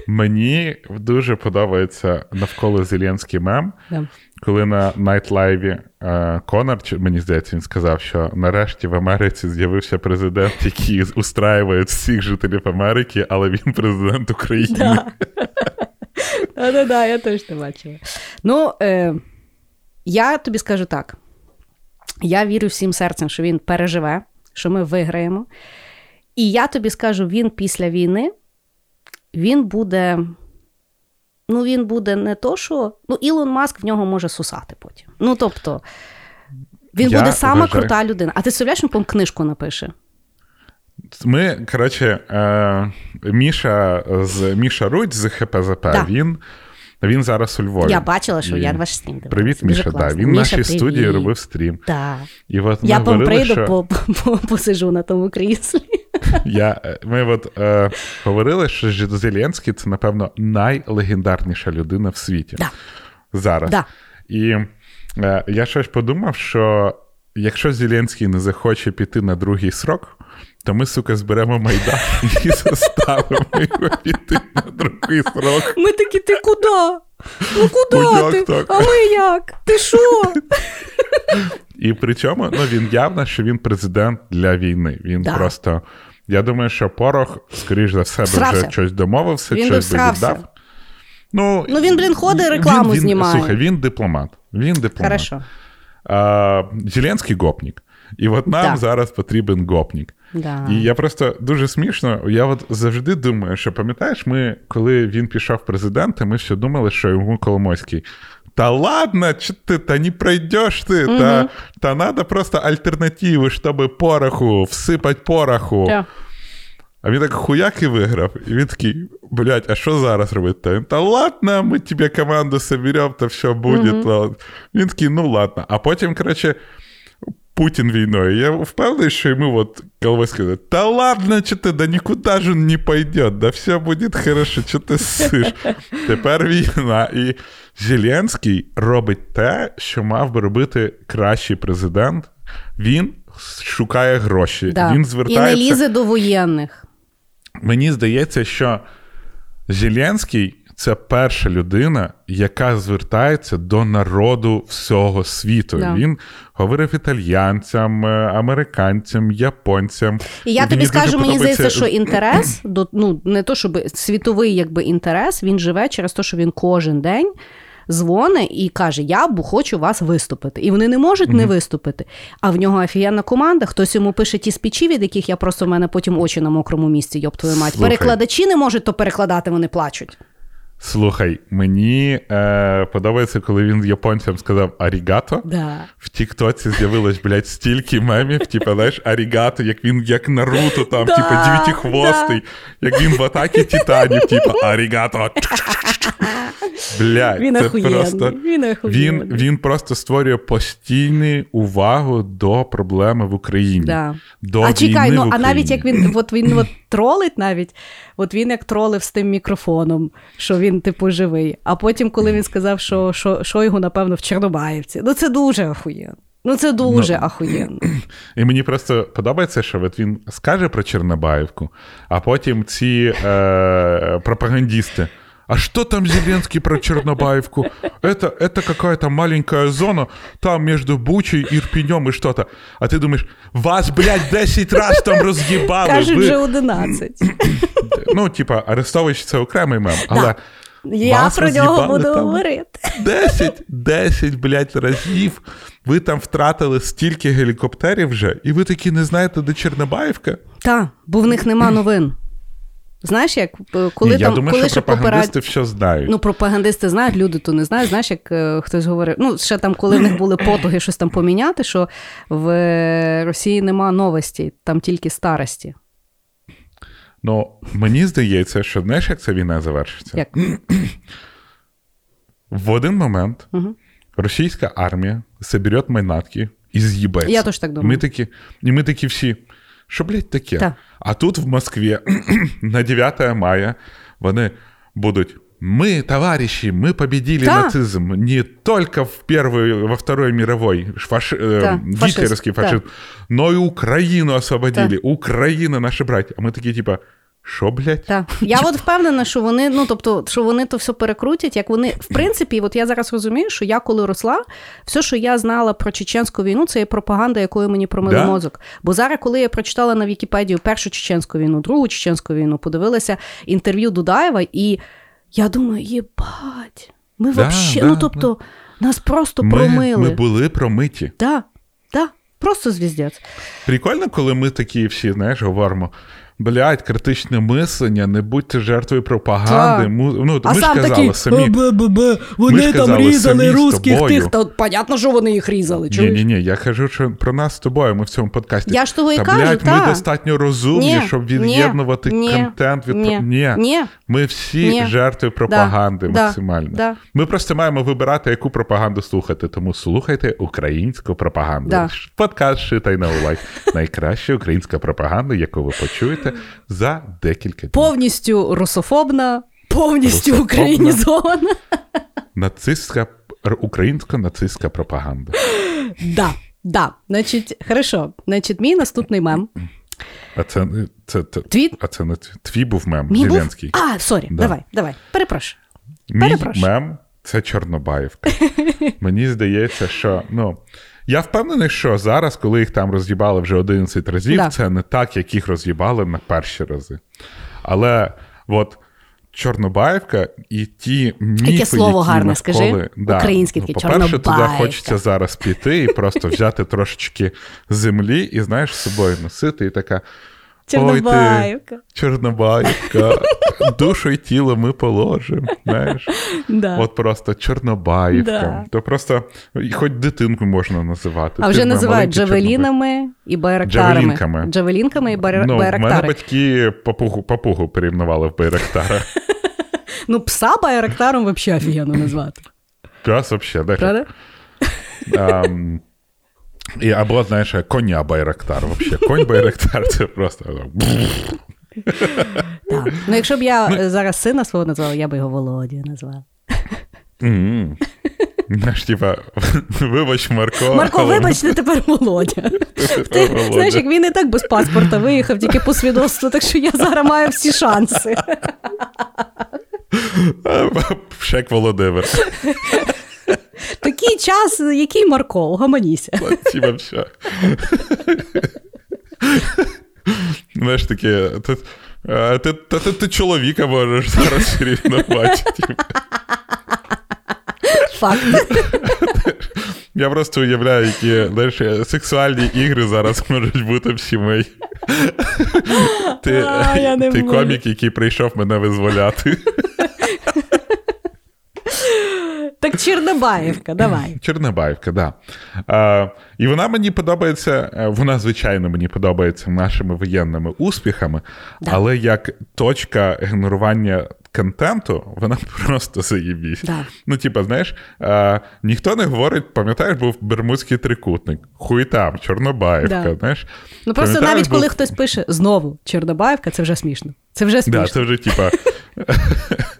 Мені дуже подобається навколо Зеленський мем, Да. Коли на Night Live і е, Конор, мені здається, він сказав, що нарешті в Америці з'явився президент, який устраює всіх жителів Америки, але він президент України. Да. Да, да, я точно бачила. Ну, е, я тобі скажу так: я вірю всім серцем, що він переживе, що ми виграємо. І я тобі скажу, він після війни він буде. Ну, він буде не то, що. Ну, Ілон Маск в нього може сусати потім. Ну, тобто, він Я буде сама вважаю- крута людина. А ти уявляєш, він по книжку напише. Ми, коротше, е, Міша з Міша Рудь з ХПЗП, Да. він, він зараз у Львові. Я бачила, що І- я ваш стрім дивилася. Привіт, Міша. Да. Він в нашій привіт. студії робив стрім. Так. І от Я вам говорили, прийду, що... по, по, посижу на тому кріслі. Я, е, ми от е, говорили, що Зеленський це, напевно, найлегендарніша людина в світі Да. зараз. Да. І е, я щось подумав, що якщо Зеленський не захоче піти на другий срок, то ми, сука, зберемо Майдан (laughs) і заставимо його піти на другий срок. Ми такі, ти куди? Ну куди як ти? так? А ми як? Ти що? І при цьому ну, він явно, що він президент для війни. Він Да. просто. Я думаю, що Порох, скоріш за все, вже щось домовився, Він щось би віддав. Ну, Ну, він, блін, ходить, рекламу він, він, знімає. Слухай, він дипломат. Він дипломат. Хорошо. А, Зеленський гопнік. І от нам Да. зараз потрібен гопнік. Да. І я просто дуже смішно. Я от завжди думаю, що пам'ятаєш, ми, коли він пішов в президенти, ми все думали, що йому Коломойський. Та ладно, что ты, да не пройдешь ты, угу. да, да надо просто альтернативы, чтобы пороху, всыпать пороху. Да. А він так хуяк і виграв. І він такий, блядь, а що зараз робити? Та, він, та ладно, ми тебе команду соберемо, та все буде. Та... Він такий, ну ладно. А потім, коротше, Путін війною. Я впевнений, що йому от головой сказати, та ладно, чи ти, да нікуди ж він не пойде, да все буде хорошо, що ти сиш. Тепер війна. І Зеленський робить те, що мав би робити кращий президент. Він шукає гроші. Да. Він І не звертається. лізе до воєнних. Мені здається, що Зеленський це перша людина, яка звертається до народу всього світу. Да. Він говорив італійцям, е, американцям, японцям. І я тобі скажу, мені здається, що (clears throat) інтерес, до, ну не то, щоб світовий якби інтерес, він живе через те, що він кожен день дзвоне і каже: Я б хочу вас виступити. І вони не можуть не виступити. А в нього офігенна команда. Хтось йому пише ті спічі, від яких я просто в мене потім очі на мокрому місці, йоб твою мать. Слухай. Перекладачі не можуть то перекладати, вони плачуть. Слухай, мені е, подобається, коли він японцям сказав арігато. Да. В Тіктоці з'явилось, блядь, стільки мемів, типу, знаєш, арігато, як він як Наруто, там, Да, типу, дев'ятихвостий, як він в атакі титанів, типу, арігато. Блядь, Він це охуєнний. просто. Він охуєнний. Він, він просто створює постійну увагу до проблеми в Україні. Да. До а чекай, ну в а навіть як він от він от тролить навіть, от він як тролив з тим мікрофоном, що він, типу, живий. А потім, коли він сказав, що, що, що його, напевно, в Чорнобаївці. Ну це дуже ахуєнно. Ну це дуже Ну, ахуєнно. (clears throat) І мені просто подобається, що от він скаже про Чорнобаївку, а потім ці е, пропагандисти А что там Зеленский про Чернобаевку? Это, это какая-то маленькая зона, там между Бучей, Ирпенем и что-то. А ты думаешь, вас, блядь, 10 раз там роз'їбали. Кажуть, ви... вже 11. Ну, типа, Арестович це окремий мем, але Я вас про нього роз'їбали буду там говорити. 10, 10, блядь, разів. Ви там втратили стільки гелікоптерів вже, і ви такі не знаєте, де Чорнобаївка? Так, бо в них нема новин. Знаєш, як е, коли Ні, там я думаю, коли що пропагандисти поперед... все знають. Ну, пропагандисти знають, люди то не знають. Знаєш, як е, хтось говорив, ну, ще там, коли в них були потуги щось там поміняти, що в е, Росії нема новості, там тільки старості. Ну, мені здається, що знаєш, як ця війна завершиться? Як? В один момент Угу. російська армія соберет майнатки і з'їбеться. Я теж так І ми такі, і ми такі всі, що, блядь, таке? Так. А тут в Москві (clears throat) на 9 мая вони будуть. Мы, товарищи, мы победили Да. нацизм не только в первой, во Второй мировой фаши, э, Да, фашизм, гитлеровский да. фашизм, но и Украину освободили. Да. Украина наши братья. А мы такие, типа, що, блядь? Так. Я от впевнена, що вони, ну тобто, що вони то все перекрутять, як вони, в принципі, от я зараз розумію, що я коли росла, все, що я знала про чеченську війну, це є пропаганда, якою мені промили Да? мозок. Бо зараз, коли я прочитала на Вікіпедію першу чеченську війну, другу чеченську війну, подивилася інтерв'ю Дудаєва, і я думаю, єбать, ми Да, вообще, да, ну тобто, нас просто Ми, промили. ми були промиті. Да, да, просто звіздець. Прикольно, коли ми такі всі, знаєш, говоримо. Блядь, критичне мислення, не будьте жертвою пропаганди. Так. Му... Ну, А ми сам ж казали такий, самі. «Бе-бе-бе, Ми вони ж там казали різали русських тобою. тих, та понятно, що вони їх різали. Ні, ні, ні, я кажу що про нас з тобою. Ми в цьому подкасті. Я ж того і та, кажу, блядь, та. ми достатньо розумні, Ні, щоб від'єднувати ні, контент від ні, ні. ні. Ми всі Ні. жертви пропаганди Да, максимально. да. Ми просто маємо вибирати, яку пропаганду слухати. Тому слухайте українську пропаганду. Да. Подкаст «Шитай на улайк. Найкраща українська пропаганда, яку ви почуєте за декілька днів. Повністю русофобна, повністю Русофобна. українізована. Нацистська українська нацистська пропаганда. Да, да. Значить, хорошо. Значить, мій наступний мем. А це, це, це, Твій? а це не твій. твій був мем Мій був? А, сорі, Да. давай, давай. Перепрошую. Мій перепрошую. мем це Чорнобаївка. (laughs) Мені здається, що ну. Я впевнений, що зараз, коли їх там роз'їбали вже 11 разів, Да. це не так, як їх роз'їбали на перші рази. Але от Чорнобаївка і ті міфи, Яке слово які гарне, навколи... скажи. Да. Українське ну, таке, По-перше, туди хочеться зараз піти і просто взяти трошечки землі і, знаєш, з собою носити, і така. Ой, ти, Чорнобаївка. Чорнобаївка, (laughs) душу і тіло ми положимо. Знаєш, Да. от просто Чорнобаївка. Да. То просто хоч дитинку можна називати. А вже називають джавелінами і байрактарами. Джавелінками. Джавелінками і Чорнобаївка. Ну, в мене батьки папугу, папугу перейменували в Байрактара. (laughs) Ну, пса байрактаром взагалі офігенно назвати. Пес взагалі, да? Правда? Ам, і, або, знаєш, коня Байрактар. Вообще. Конь Байрактар це просто. Так. Ну, якщо б я е, зараз сина свого назвала, я б його Володя назвала. Знаєш, типа, вибач, Марко. Марко, але- вибачте, тепер Володя. Ти, знаєш, як він і так без паспорта виїхав тільки по свідоцтву, так що я зараз маю всі шанси. Шек Володимир. Такий час, який Марко, гаманіся. Ті вообще. Знаєш, таке, ти, ти, ти, ти, чоловіка можеш зараз рівнувати. Типу. факт. Я просто уявляю, які знаєш, сексуальні ігри зараз можуть бути в сімей. Ти, А, ти комік, який прийшов мене визволяти. Так Чорнобаївка, (clears throat) давай. Чорнобаївка, да. А, і вона мені подобається, е, вона, звичайно, мені подобається нашими воєнними успіхами, Да. але як точка генерування контенту, вона (laughs) просто заєбісь. Да. Ну, типа, знаєш, а, ніхто не говорить, пам'ятаєш, був Бермудський трикутник, хуй там, Чорнобаївка, Да. знаєш. Ну просто навіть коли хтось пише знову Чорнобаївка, це вже смішно. Це вже смішно. Да, це вже типа. (laughs)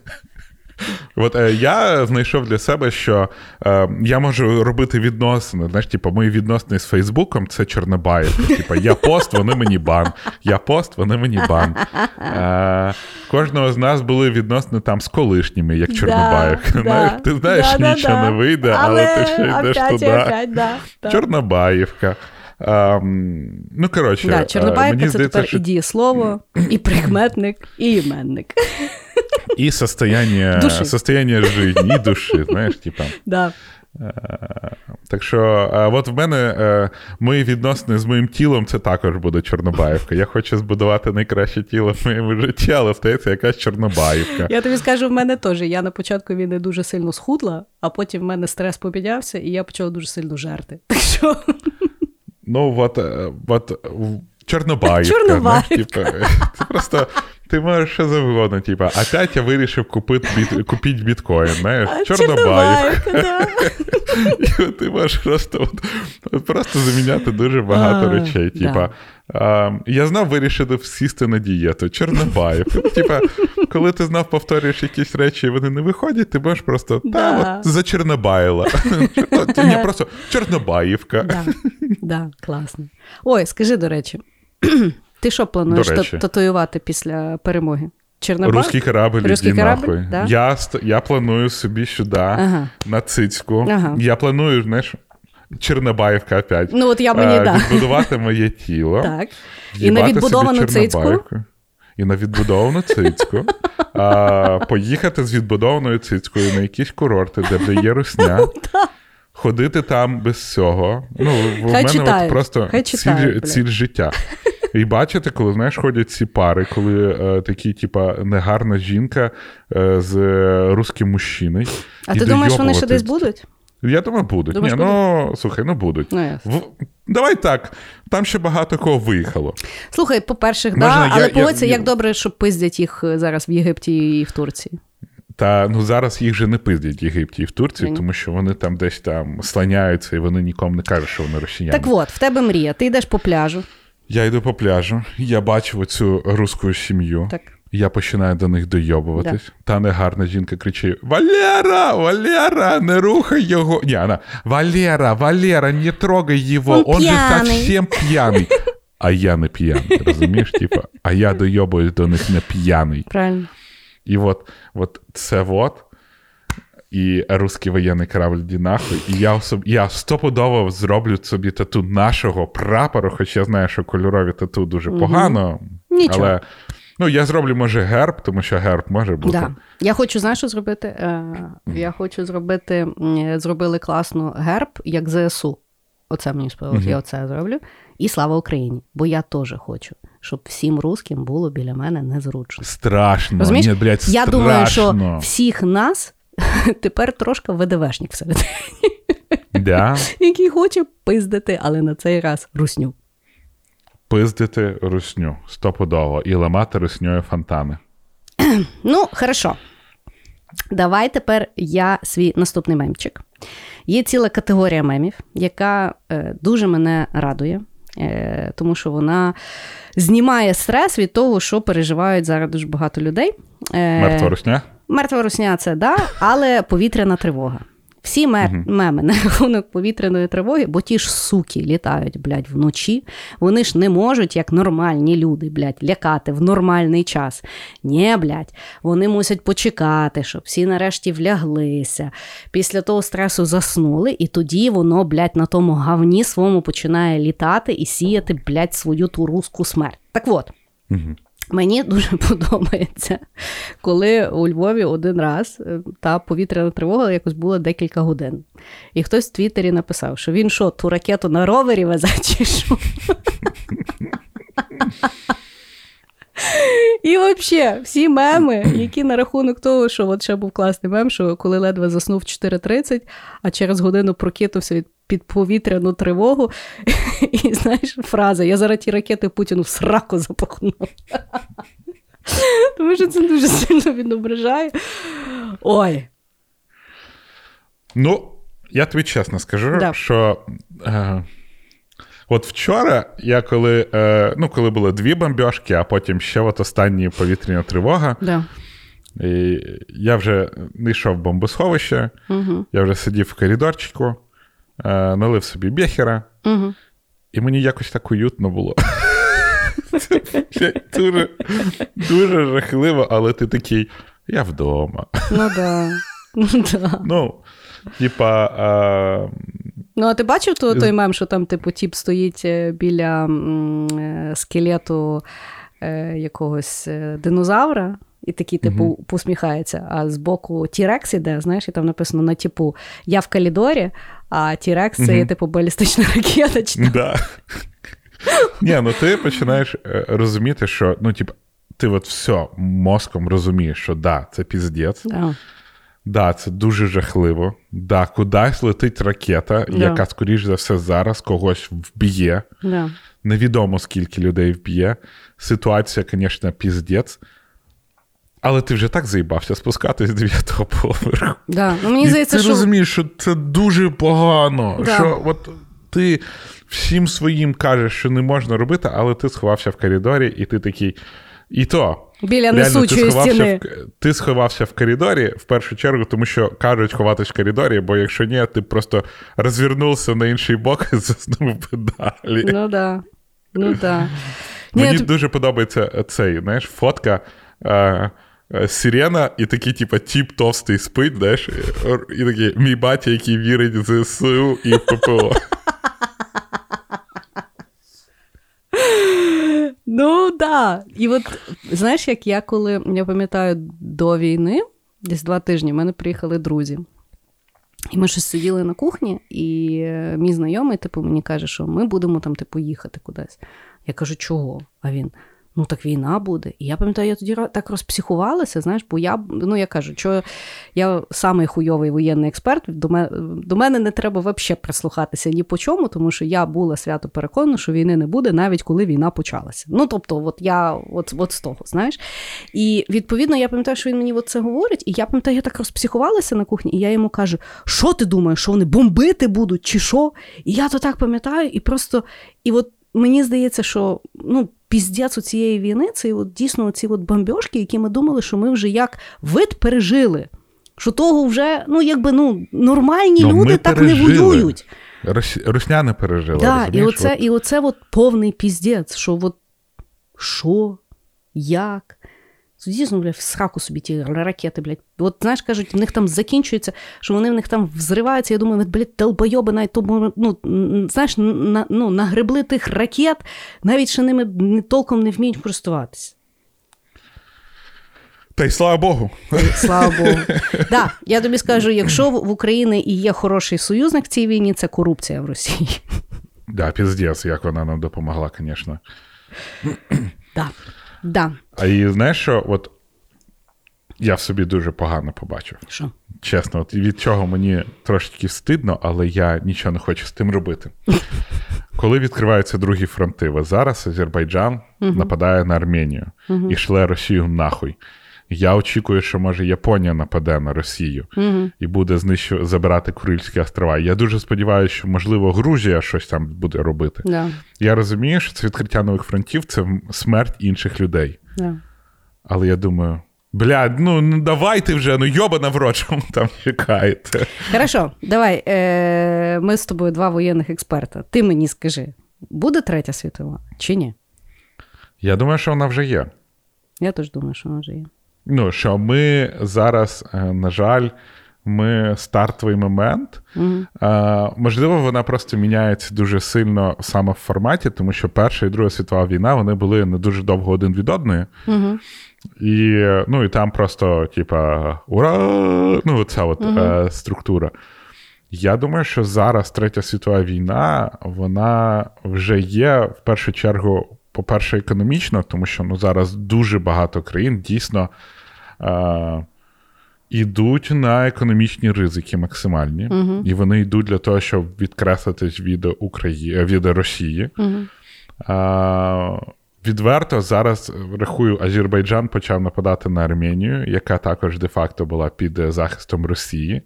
От е, я знайшов для себе, що е, я можу робити відносини. Знаєш, типу, мої відносини з Фейсбуком це Чорнобаївка. Типа, я пост, вони мені бан. Я пост, вони мені бан. Е, кожного з нас були відносини там з колишніми, як Чорнобаївка. Да, знаєш, да, ти знаєш, да, нічого да. не вийде, але, ти ще йдеш опять, туди. опять. Чорнобаївка. Ем, ну, коротше, Да, е, Чорнобаївка мені це здається, тепер що і дієслово, і прикметник, і іменник. І состояние, Душі. состояние жизни, і душі, знаєш, типа. Да. Так що, от в мене е, мої відносини з моїм тілом це також буде Чорнобаївка. Я хочу збудувати найкраще тіло в моєму житті, але здається, якась Чорнобаївка. Я тобі скажу, в мене теж. Я на початку війни дуже сильно схудла, а потім в мене стрес помінявся, і я почала дуже сильно жерти. Так що Ну, от, е, от Чорнобаївка. Чорнобаївка. Знаєш, типа, це просто. Ти можеш що завгодно, типа, опять я вирішив купити біт, купити біткоін, знаєш, Чорнобаївка. да. (laughs) Ти можеш просто, от, просто заміняти дуже багато А, речей. Типа, а, я знав вирішити сісти на дієту. Чорнобаїв. Типа, коли ти знав повторюєш якісь речі, і вони не виходять, ти можеш просто та Да. от за Чорнобаїла. (laughs) Ні, просто Чорнобаївка. Да, да, класно. Ой, скажи, до речі, ти що плануєш речі. татуювати після перемоги? Чорнобай? Руський корабль, Руський іди корабль, да? Я, я планую собі сюди, Ага. на цицьку. Ага. Я планую, знаєш, Чорнобаївка опять. Ну, от я мені, е, да. відбудувати моє тіло. (laughs) Так. І на відбудовану цицьку. І на відбудовану цицьку. а, поїхати з відбудованою цицькою на якісь курорти, де є русня. (laughs) Ходити там без цього. Ну, в Хай мене от просто хай ціль, ціль життя. (laughs) І бачите, коли знаєш, ходять ці пари, коли е, такі, типа, негарна жінка е, з е, русським мужчиною. А ти думаєш, вони ще десь будуть? Я думаю, будуть. Думаєш, Ні, ну слухай, ну будуть. Ну, ясно. В... Давай так, там ще багато кого виїхало. Слухай, по-перше, Можна да, я- але я- погодься, я- як добре, що пиздять їх е, зараз в Єгипті і в Турції. Та ну зараз їх же не пиздять в Єгипті і в Турції, Ні. тому що вони там десь там слоняються, і вони нікому не кажуть, що вони росіяни. Так от, в тебе мрія, ти йдеш по пляжу. Я йду по пляжу, я бачу оцю руську сім'ю. Так. Я починаю до них дойобуватись. Та негарна жінка кричить: Валера, Валера, не рухай його. Ні, вона, Валера, Валера, не трогай його, Он он, же п'яний». совсем п'яний. А я не п'яний, розумієш? Типа, а я дойобуюсь до них не п'яний. Правильно. І от, от це от. І русський воєнний корабль «Ді нахуй. І я, особ... я стопудово зроблю собі тату нашого прапору, хоч я знаю, що кольорові тату дуже погано. Нічого. Але ну, я зроблю, може, герб, тому що герб може бути. Да. Я хочу, знаєш, що зробити? Е, я хочу зробити, зробили класно герб, як ЗСУ. Оце мені сподобалось, я оце зроблю. І слава Україні! Бо я теж хочу, щоб всім русським було біля мене незручно. Страшно. Розумієш? Ні, блядь, я думаю, що всіх нас (laughs) тепер трошки ВДВшник всередині, Да? (laughs) який хоче пиздити, але на цей раз русню. Пиздити русню стопудово і ламати русньою фонтани. (clears throat) Ну, хорошо. Давай тепер я свій наступний мемчик. Є ціла категорія мемів, яка е, дуже мене радує, е, тому що вона знімає стрес від того, що переживають зараз дуже багато людей. Е, Мертва русня? Мертва русня це да, але повітряна тривога. Всі мер... меми на рахунок повітряної тривоги, бо ті ж суки літають, блядь, вночі. Вони ж не можуть, як нормальні люди, блядь, лякати в нормальний час. Ні, блядь, вони мусять почекати, щоб всі нарешті вляглися. Після того стресу заснули, і тоді воно, блядь, на тому гавні своєму починає літати і сіяти, блядь, свою ту русську смерть. Так от. Угу. Мені дуже (laughs) подобається, коли у Львові один раз е, та повітряна тривога якось була декілька годин. І хтось в Твіттері написав, що він що, ту ракету на ровері везе чи що? (laughs) (laughs) І взагалі, всі меми, які на рахунок того, що от ще був класний мем, що коли ледве заснув 4.30, а через годину прокинувся від під повітряну тривогу. (laughs) І знаєш, фраза: я зараз ті ракети Путіну в сраку запахну. (laughs) Тому що це дуже сильно відображає. Ой. Ну, я тобі чесно скажу, Да. що. Е, От вчора, я коли е, ну, коли були дві бомбьошки, а потім ще от останні повітряна тривога, Да. і я вже не йшов в бомбосховище, Угу. я вже сидів в коридорчику, е, налив собі бехера, Угу. і мені якось так уютно було. Це (laughs) дуже, дуже жахливо, але ти такий, я вдома. Ну да. Ну, да. Ну, типа, Ну, а ти бачив то, той мем, що там, типу, тіп стоїть е, біля м, е, скелету е, якогось е, динозавра, і такий, типу, посміхається, а збоку Тірекс іде, знаєш, і там написано на типу Я в коридорі, а Тірекс це є, типу, балістична (laughs) ракета. Чи. Да. Ні, ну ти починаєш е, розуміти, що ну, типу, ти от все мозком розумієш, що да, це піздець, Да. Да, це дуже жахливо. Да, кудись летить ракета, Да. яка, скоріш за все, зараз когось вб'є. Да. Невідомо скільки людей вб'є. Ситуація, звісно, піздець. Але ти вже так заїбався спускатись з дев'ятого поверху. Да. Ну, мені І здається, ти що розумієш, що це дуже погано. Да. Що от ти всім своїм кажеш, що не можна робити, але ти сховався в коридорі, і ти такий. І то. біля ти несучої сховався, стіни. в, ти сховався в коридорі в першу чергу, тому що кажуть ховатись в коридорі, бо якщо ні, ти просто розвернувся на інший бок і заснув би далі. Ну да. Ну да. Ні, Мені ти- дуже подобається цей, знаєш, фотка. Е, е, Сирена, і такий, типа, тіп товстий спить, знаєш, і такий мій батя, який вірить в ЗСУ і в ППО. (laughs) Ну да. І от знаєш, як я коли я пам'ятаю до війни, десь два тижні, в мене приїхали друзі. І ми щось сиділи на кухні, і е, мій знайомий, типу, мені каже, що ми будемо там, типу, їхати кудись. Я кажу, чого? А він. Ну, так війна буде. І я пам'ятаю, я тоді так розпсихувалася, знаєш, бо я, ну я кажу, що я самий хуйовий воєнний експерт, до мене, до мене не треба взагалі прислухатися ні по чому, тому що я була свято переконана, що війни не буде, навіть коли війна почалася. Ну, тобто, от я от, от з того, знаєш. І відповідно, я пам'ятаю, що він мені от це говорить, і я пам'ятаю, я так розпсихувалася на кухні, і я йому кажу, що ти думаєш, що вони бомбити будуть, чи що? І я то так пам'ятаю, і просто, і от мені здається, що ну, Піздяць у цієї війни це от дійсно ці от бомбьошки, які ми думали, що ми вже як вид пережили. Що того вже, ну якби ну, нормальні Но люди так пережили. не воюють. Рос... Русня не пережила. Да, і оце, От і оце от повний піздець, що от що, як. Дійсно, бля, в сраку собі ті ракети, блядь. От знаєш, кажуть, в них там закінчується, що вони в них там взриваються. Я думаю, блядь, долбойоби навіть тому, ну, знаєш, на, ну, нагребли тих ракет, навіть ще ними не, толком не вміють користуватися. Та й слава Богу. Слава Богу. Да, я тобі скажу, якщо в в Україні і є хороший союзник в цій війні, це корупція в Росії. Да, піздець, як вона нам допомогла, звісно. Да. Да. А і знаєш що, от я в собі дуже погано побачив. Що? Чесно, от від чого мені трошки стидно, але я нічого не хочу з тим робити. (laughs) Коли відкриваються другі фронти, зараз Азербайджан нападає на Арменію і шле Росію нахуй. Я очікую, що може Японія нападе на Росію і буде знищу... забирати Курильські острова. Я дуже сподіваюся, що можливо Грузія щось там буде робити. Да. Я розумію, що це відкриття нових фронтів це смерть інших людей. Да. Але я думаю, бля, ну, ну давайте вже, ну йобана в рот, ви там чекаєте. Хорошо, давай. Е, ми з тобою два воєнних експерта. Ти мені скажи, буде третя світова чи ні? Я думаю, що вона вже є. Я теж думаю, що вона вже є. Ну, що ми зараз, е, на жаль, ми стартовий момент. Е, можливо, вона просто міняється дуже сильно саме в форматі, тому що Перша і Друга світова війна вони були не дуже довго один від одної. Мгм. І, ну, і там просто, типа, ура! Ну, ця от е, структура. Я думаю, що зараз Третя світова війна, вона вже є в першу чергу, по-перше, економічно, тому що ну, зараз дуже багато країн дійсно ідуть на економічні ризики максимальні. І вони йдуть для того, щоб відкреслитись від, Украї... від Росії. Мгм. А, відверто зараз рахую, Азербайджан почав нападати на Арменію, яка також де-факто була під захистом Росії.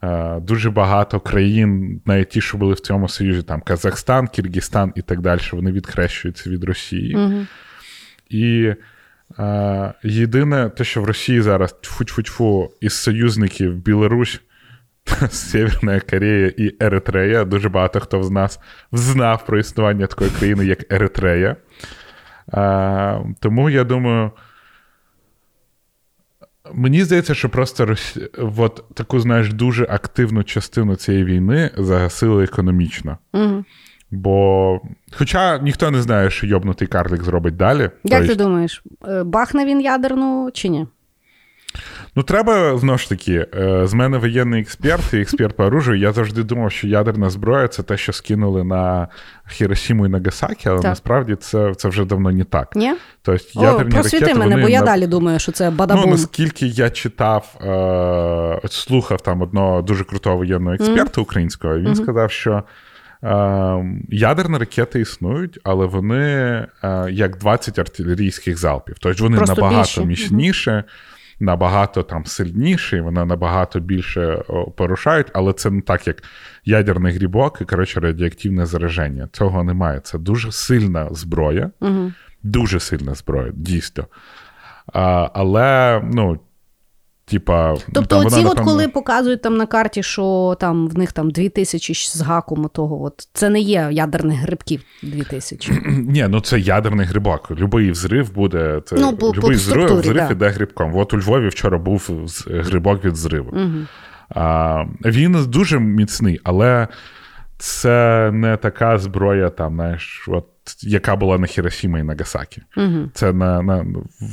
А, дуже багато країн, навіть ті, що були в цьому союзі, там Казахстан, Киргизстан і так далі, вони відхрещуються від Росії. Мгм. І єдине, те, що в Росії зараз тьфу-тьфу-тьфу із союзників Білорусь, (laughs) Северна Корея і Еритрея. Дуже багато хто з нас знав про існування такої країни, як Еритрея. Е, тому я думаю. Мені здається, що просто Росі... от таку, знаєш, дуже активну частину цієї війни загасили економічно. Мгм. Бо, хоча ніхто не знає, що йобнутий карлик зробить далі. Як ти думаєш, е, бахне він ядерну чи ні? Ну, треба знову ж таки, е, з мене воєнний експерт і експерт по оружию. Я завжди думав, що ядерна зброя це те, що скинули на Хіросіму і Нагасакі, але Так. насправді це, це вже давно не так. Ні? Тобто, О, ядерні просвіти ракети, мене, бо я на- далі думаю, що це Ну, бадабум. наскільки я читав, е, слухав там одного дуже крутого воєнного експерта українського, він сказав, що ядерні ракети існують, але вони е, як 20 артилерійських залпів. Тобто вони Просто набагато міцніше, набагато там сильніші, вони набагато більше порушають, але це не так, як ядерний грібок і коротше радіоактивне зараження. Цього немає. Це дуже сильна зброя. Угу. Дуже сильна зброя, дійсно. А, але, ну, типа. Тобто, там оці, вона, от напевно, коли показують там на карті, що там в них там 2000 з гаком того, от це не є ядерних грибків 2000. (clears throat) Ні, ну це ядерний грибок. Любий взрив буде. Це, Ну, по- по любий взрив, структурі, взрив да. іде грибком. От у Львові вчора був грибок від зриву. Угу. А, він дуже міцний, але це не така зброя, там, знаєш, от, яка була на Хіросімі і Нагасакі. Угу. Це на, на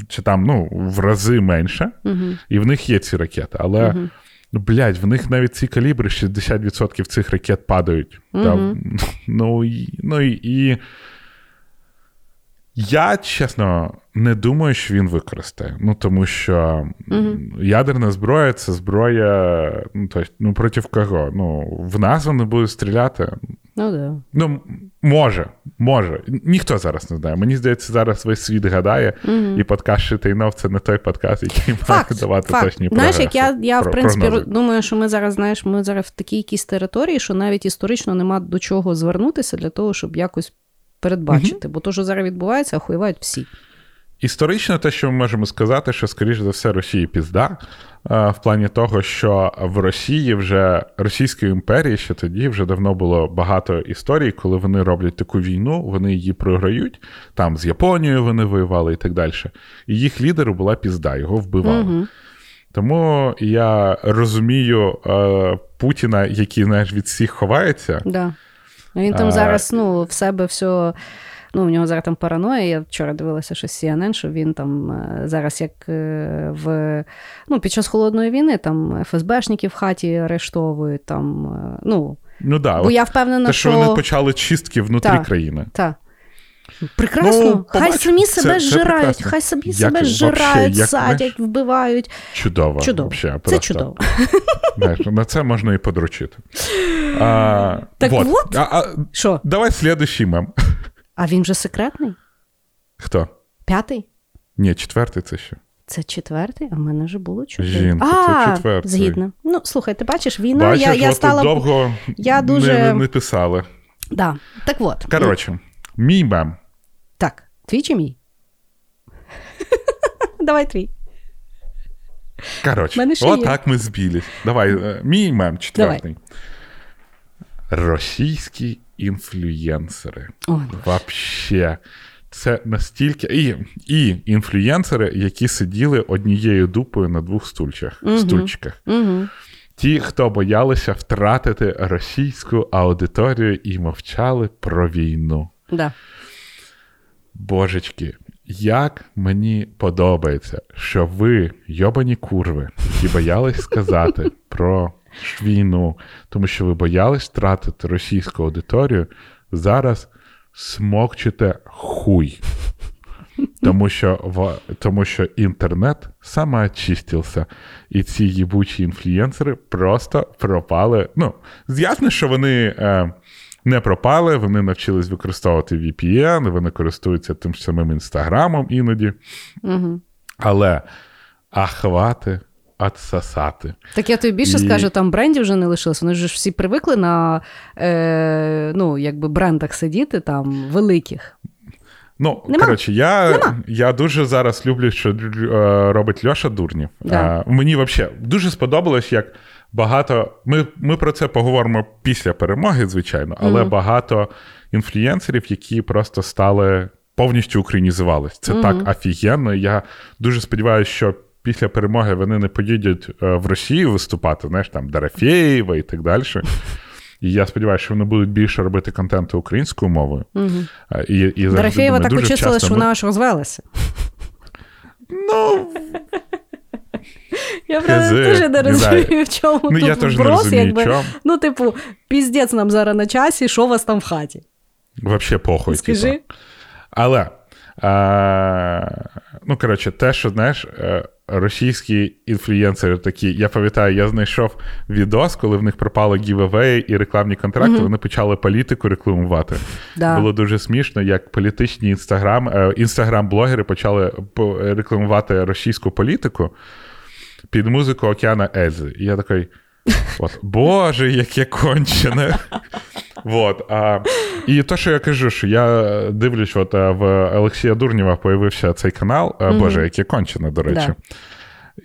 чи там ну, в рази менше, Угу. і в них є ці ракети. Але, ну, блядь, в них навіть ці калібри 60% цих ракет падають. Там, ну, і, ну і, і я, чесно, не думаю, що він використає. Ну, тому що м, ядерна зброя це зброя. Ну, тобто, ну, проти кого? Ну, в нас вони будуть стріляти. Ну да. Ну, може, може. Ніхто зараз не знає. Мені здається, зараз весь світ гадає, і подкаст Шитайнов це не той подкаст, який має давати факт. точні Знаєш, як я, я в принципі прогнози. думаю, що ми зараз, знаєш, ми зараз в такій якійсь території, що навіть історично нема до чого звернутися для того, щоб якось передбачити. Бо то, що зараз відбувається, охуєвають всі. Історично, те, що ми можемо сказати, що, скоріш за все, Росії пізда. е, В плані того, що в Росії вже Російської імперії ще тоді вже давно було багато історій, коли вони роблять таку війну, вони її програють. Там з Японією вони воювали і так далі. І їх лідеру була пізда, його вбивали. Угу. Тому я розумію е, Путіна, який знаєш, від всіх ховається. Да. Він там А, зараз ну, в себе все. Ну, У нього зараз там параноя. Я вчора дивилася щось CNN, що він там е, зараз, як е, в ну, під час холодної війни, там ФСБшники в хаті арештовують. Там, е, ну, Ну да, бо от я впевнена, те, що що. вони почали чистки внутрі та, країни. Та. Прекрасно, Ну, хай самі Це- себе зжирають, хай Як- себе зжирають, садять, вбивають. Чудово. Чудово. Вообще, Це просто. чудово. (laughs) Знаєш, на це можна і подручити. А, Так от. А, а, Що? давай следующий мем. А він вже секретний? Хто? П'ятий? Ні, четвертий це що? Це четвертий, а в мене вже було чотири. Жінка, а, це четвертий. Згідно. Ну, слухай, ти бачиш, війна, Бачиш, я, я стала. довго я дуже- не, не писали. Да. Так от. Коротше, мій мем. Так, твій чи мій? (laughs) Давай твій. Коротше, отак ми збілись. Давай, е, мій мем четвертий. Російські інфлюєнсери. Ой, Вообще. Це настільки. І, і інфлюєнсери, які сиділи однією дупою на двох стульчах, Мгм. стульчиках. Угу. Ті, хто боялися втратити російську аудиторію і мовчали про війну. Да. Божечки, як мені подобається, що ви, йобані курви, які боялись сказати про війну, тому що ви боялись втратити російську аудиторію, зараз смокчете хуй. Тому що тому що інтернет самоочистився, і ці їбучі інфлюєнсери просто пропали. Ну, ясно, що вони е, не пропали, вони навчились використовувати VPN, вони користуються тим самим інстаграмом іноді. Угу. Але ахвати отсосати. Так я тобі більше І- скажу, там брендів вже не лишилось. Вони ж всі привикли на е, ну, якби брендах сидіти, там великих. Ну, Нема. коротше, я, Нема. я дуже зараз люблю, що е, робить Льоша Дурнів. Да. Е, мені взагалі дуже сподобалось, як багато. Ми, ми про це поговоримо після перемоги, звичайно, але Мгм. багато інфлюєнсерів, які просто стали повністю українізувались. Це Мгм. так офігенно. Я дуже сподіваюся, що. Після перемоги вони не поїдуть е, в Росію виступати, знаєш, там Дорофєєва і так далі. І я сподіваюся, що вони будуть більше робити контенту українською мовою. Угу. І, і Дорофєєва так очистила, що вона аж розвелася. Ну, Я Хз, дуже не розумію, в чому ну тут я теж не вброс, розумію, якби. чому. Ну, типу, піздець нам зараз на часі, що у вас там в хаті? Вообще похуй. Скажи. Типа. Але, е, ну, коротше, те, що знаєш, е, російські інфлюєнсери такі. Я пам'ятаю, я знайшов відос, коли в них пропали гівевеї і рекламні контракти, Мгм. вони почали політику рекламувати. Да. Було дуже смішно, як політичні інстаграм, е, інстаграм-блогери почали рекламувати російську політику під музику Океана Ельзи. І я такий. От, Боже, яке кончене. Вот, а, і то, що я кажу, що я дивлюсь, от в Олексія Дурнєва появився цей канал. а, Мгм. Боже, яке кончене, до речі. Да.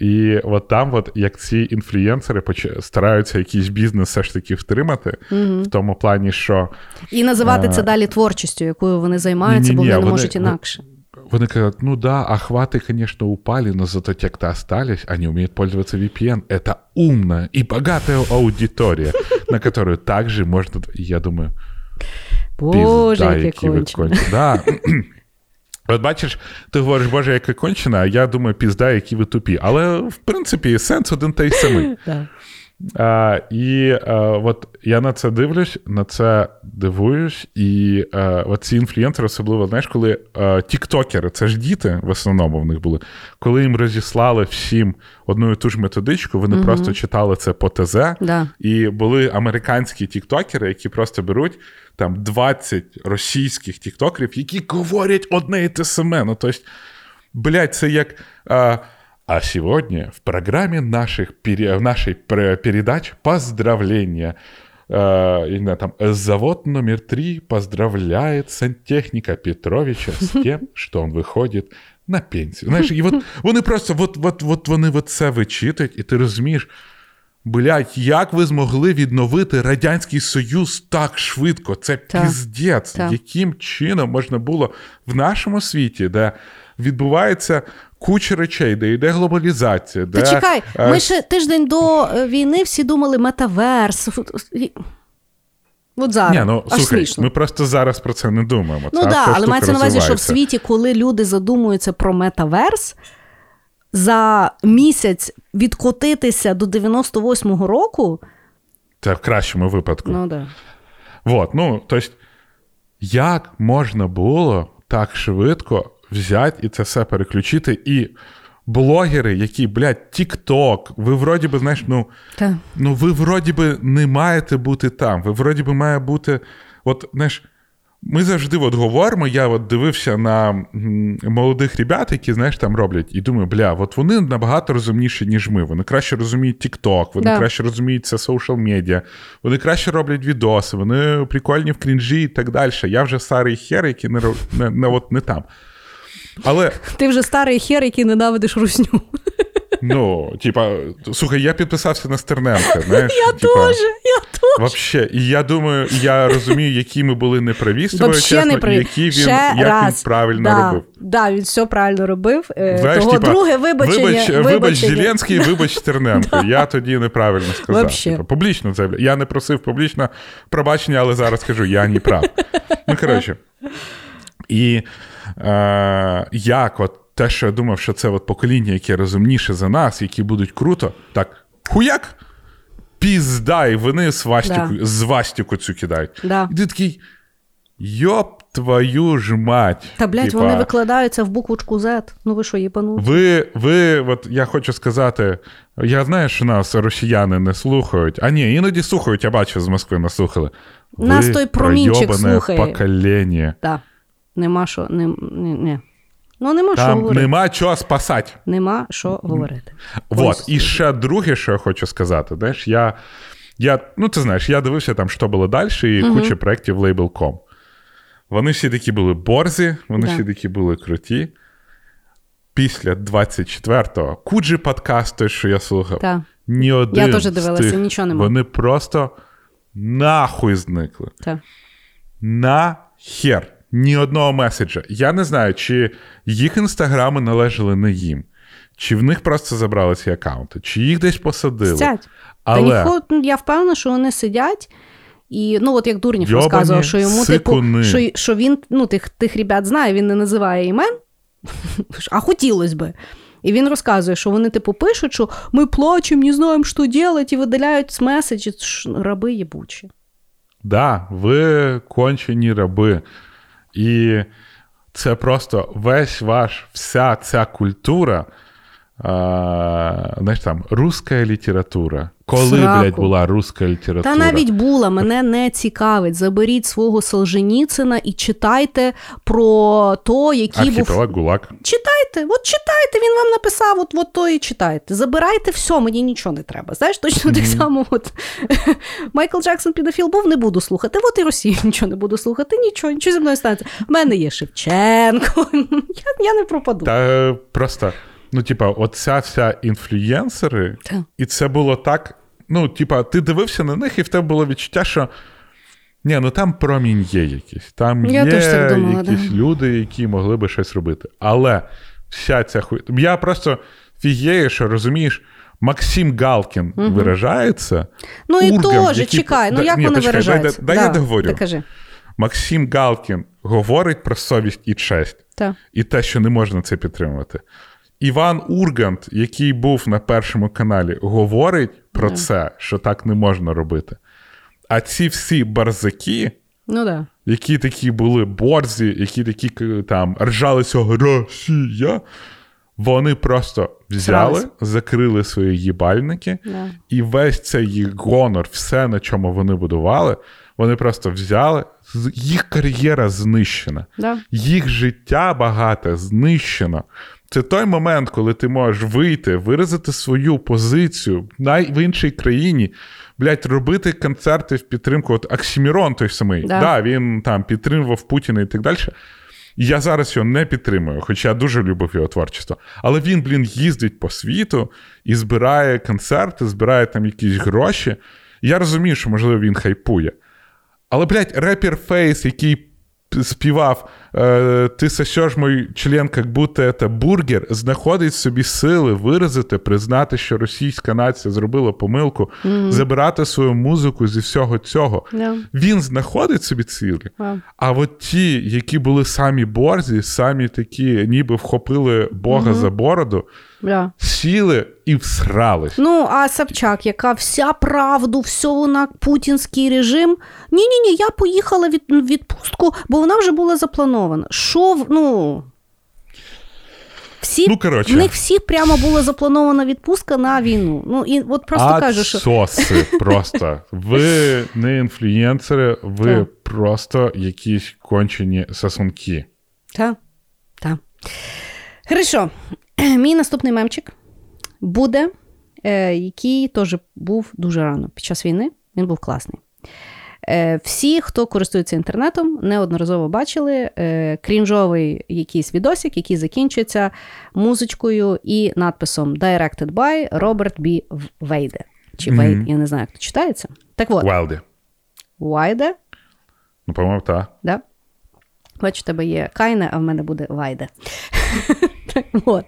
І от там, от, як ці інфлюєнсери поч- стараються якийсь бізнес все ж таки втримати, Мгм. в тому плані, що І називати Е, це далі творчістю, якою вони займаються, бо Ні-ні-ні, вони не можуть інакше. Вони говорят, ну да, охваты, конечно, упали, но зато те, кто остались, они умеют пользоваться VPN. Это умная и богатая аудитория, (laughs) на которую также можно... Я думаю, (clears throat) Боже, які ви. Да. От бачиш, ти говориш, Боже, яке кончена, а я думаю, пізда, які ви тупі. Але, в принципі, сенс один та й самий. А, і а, от я на це дивлюсь, на це дивуюсь, і а, от ці інфлюєнсери, особливо, знаєш, коли а, тіктокери, це ж діти в основному в них були, коли їм розіслали всім одну і ту ж методичку, вони Мгм. просто читали це по ТЗ, Да. і були американські тіктокери, які просто беруть там 20 російських тіктокерів, які говорять одне і те саме. Ну, тобто, блядь, це як. А, а сегодня в программе наших, пере- нашей передач поздравления. Э, не знаю, там, завод номер три поздравляет сантехника Петровича з (laughs) тим, що він виходить на пенсію. Знаєш, і от вони просто от, от, от вони от це вичитують, і ти розумієш, блядь, як ви змогли відновити Радянський Союз так швидко? Це піздець. Яким чином можна було в нашому світі, де відбувається куча речей, де йде глобалізація, де Та чекай, е, ми ще тиждень до е, війни всі думали метаверс. От зараз. Ні, ну Аж слухай, смішно. ми просто зараз про це не думаємо. Ну так, але мається на увазі, що в світі, коли люди задумуються про метаверс, за місяць відкотитися до 98-го року, Це в кращому випадку. ну да. Вот, ну, то есть, як можна було так швидко взяти і це все переключити, і блогери, які, блядь, TikTok, ви вроді би, знаєш, ну, Та. ну ви вроді би не маєте бути там. Ви вроді би має бути. От, знаєш, ми завжди от говоримо, я от дивився на молодих ребят, які, знаєш, там роблять, і думаю, бля, от вони набагато розумніші, ніж ми. Вони краще розуміють TikTok, вони Да. краще розуміють це social медіа, вони краще роблять відоси, вони прикольні в крінжі і так далі. Я вже старий хер, який не, не, не, от, не там. Але Ти вже старий хер, який ненавидиш русню. Ну, типа, слухай, я підписався на Стерненка. знаєш, Я теж, я теж. Вообще, і я думаю, я розумію, які ми були неправі з тобою, чесно, не при... які він, Ще як раз. він правильно да, робив. Да, він все правильно робив. Е, Знаєш, Того типа, друге вибачення. вибач, вибач. Зеленський, вибач (laughs) Стерненко. Я тоді неправильно сказав. Вообще. Типа, публічно заявляю. Я не просив публічно пробачення, але зараз скажу, я не прав. Ну, коротше. І е, як от те, що я думав, що це от покоління, яке розумніше за нас, які будуть круто, так хуяк, пізда, і вони свастику, Да. звастику цю кидають. Да. І ти такий. Йоп твою ж мать. Та, блядь, Типа, вони викладаються в буквочку Z. Ну ви що, їбану? ви, ви, от я хочу сказати, я знаю, що нас росіяни не слухають. А ні, іноді слухають, я бачу, з Москви нас слухали. Нас ви той промінчик слухає. покоління. Да. Нема що, не, не, не. Ну, нема що Там говорити. нема чого спасати. Нема що говорити. Вот. І ще друге, що я хочу сказати, знаєш, я, я, ну ти знаєш, я дивився там, що було далі, і куча проєктів Label.com. Вони всі такі були борзі, вони Да. всі такі були круті. Після 24-го Куджі подкаст, той, що я слухав, Та. ні один Я теж дивилася, тих, нічого нема. Вони просто нахуй зникли. Та. На хер. Ні одного меседжа. Я не знаю, чи їх інстаграми належали не їм, чи в них просто забрали ці аккаунти, чи їх десь посадили. Сядь. Але Та ніхто, ну, я впевнена, що вони сидять. І ну, от як Дурнів Йобані розказував, що йому, сикуни. типу, що, що він ну, тих, тих ребят знає, він не називає імен, (laughs) а хотілося би. І він розказує, що вони, типу, пишуть, що ми плачемо, не знаємо, що робити, і видаляють меседжі. Ш- Раби єбучі. Да, ви кончені раби. І це просто весь ваш, вся ця культура, а, знаєш там, руська література. Коли, Сраку. блядь, була руська література? Та навіть була, мене не цікавить. Заберіть свого Солженіцина і читайте про то, який був ГУЛАГ. Читайте, от читайте, він вам написав, от, от то і читайте. Забирайте все, мені нічого не треба. Знаєш, точно так само, от (laughs) Майкл Джексон підофіл був, не буду слухати. От і Росію нічого не буду слухати, нічого, нічого зі мною станеться. В мене є Шевченко. (laughs) Я, я не пропаду. Та е, просто, ну, типа, оця вся інфлюєнсери, Та. і це було так. Ну, типа, ти дивився на них, і в тебе було відчуття, що. Ні, ну там промінь є якийсь. Там Я є так думала, якісь да. люди, які могли би щось робити. Але вся ця хуй. Я просто фігею, що розумієш, Максим Галкін виражається. ну і теж, який- чекай, ну Да, як ні, вони виражаються? дай- дай я договорю. Та кажи. Максим Галкін говорить про совість і честь. І те, що не можна це підтримувати. Іван Ургант, який був на першому каналі, говорить про це, що так не можна робити. А ці всі барзаки, Ну да. які такі були борзі, які такі там ржалися Росія, вони просто взяли, Срались. закрили свої їбальники, Да. і весь цей їх гонор, все, на чому вони будували, вони просто взяли, їх кар'єра знищена. Да. Їх життя багате знищено. Це той момент, коли ти можеш вийти, виразити свою позицію най- в іншій країні, блядь, робити концерти в підтримку. От Оксімірон той самий, Да. да. він там підтримував Путіна і так далі. Я зараз його не підтримую, хоча я дуже любив його творчество. Але він, блін, їздить по світу і збирає концерти, збирає там якісь гроші. Я розумію, що, можливо, він хайпує. Але, блядь, репер Фейс, який співав е, Ти сосеш мой член, як будто це бургер, знаходить собі сили виразити, признати, що російська нація зробила помилку, забирати свою музику зі всього цього. Да. Він знаходить собі цілі. Вау. А от ті, які були самі борзі, самі такі, ніби вхопили Бога за бороду, Да. сіли і всрались. Ну, а Собчак, яка вся правду, все вона путінський режим. Ні, ні, я поїхала від відпустку, бо вона вже була запланована. Що в- ну. Всі, Ну, коротше. в них всі прямо була запланована відпустка на війну. Ну і от просто кажу, що Соси (laughs) просто. Ви не інфлюєнсери, ви Так. просто якісь кончені сосунки. Так, так. Хорошо. (clears throat) Мій наступний мемчик буде, е, який теж був дуже рано під час війни. Він був класний. Е, Всі, хто користується інтернетом, неодноразово бачили е, крінжовий якийсь відосик, який закінчується музичкою і надписом Directed by Роберт Бі Вейде. Чи Мгм. Вейд, я не знаю, як це читається. Так от, Велді. Вайде, Ну, по-моєму, так. да? Бачу, у тебе є Кайне, а в мене буде Вайде. (laughs) От.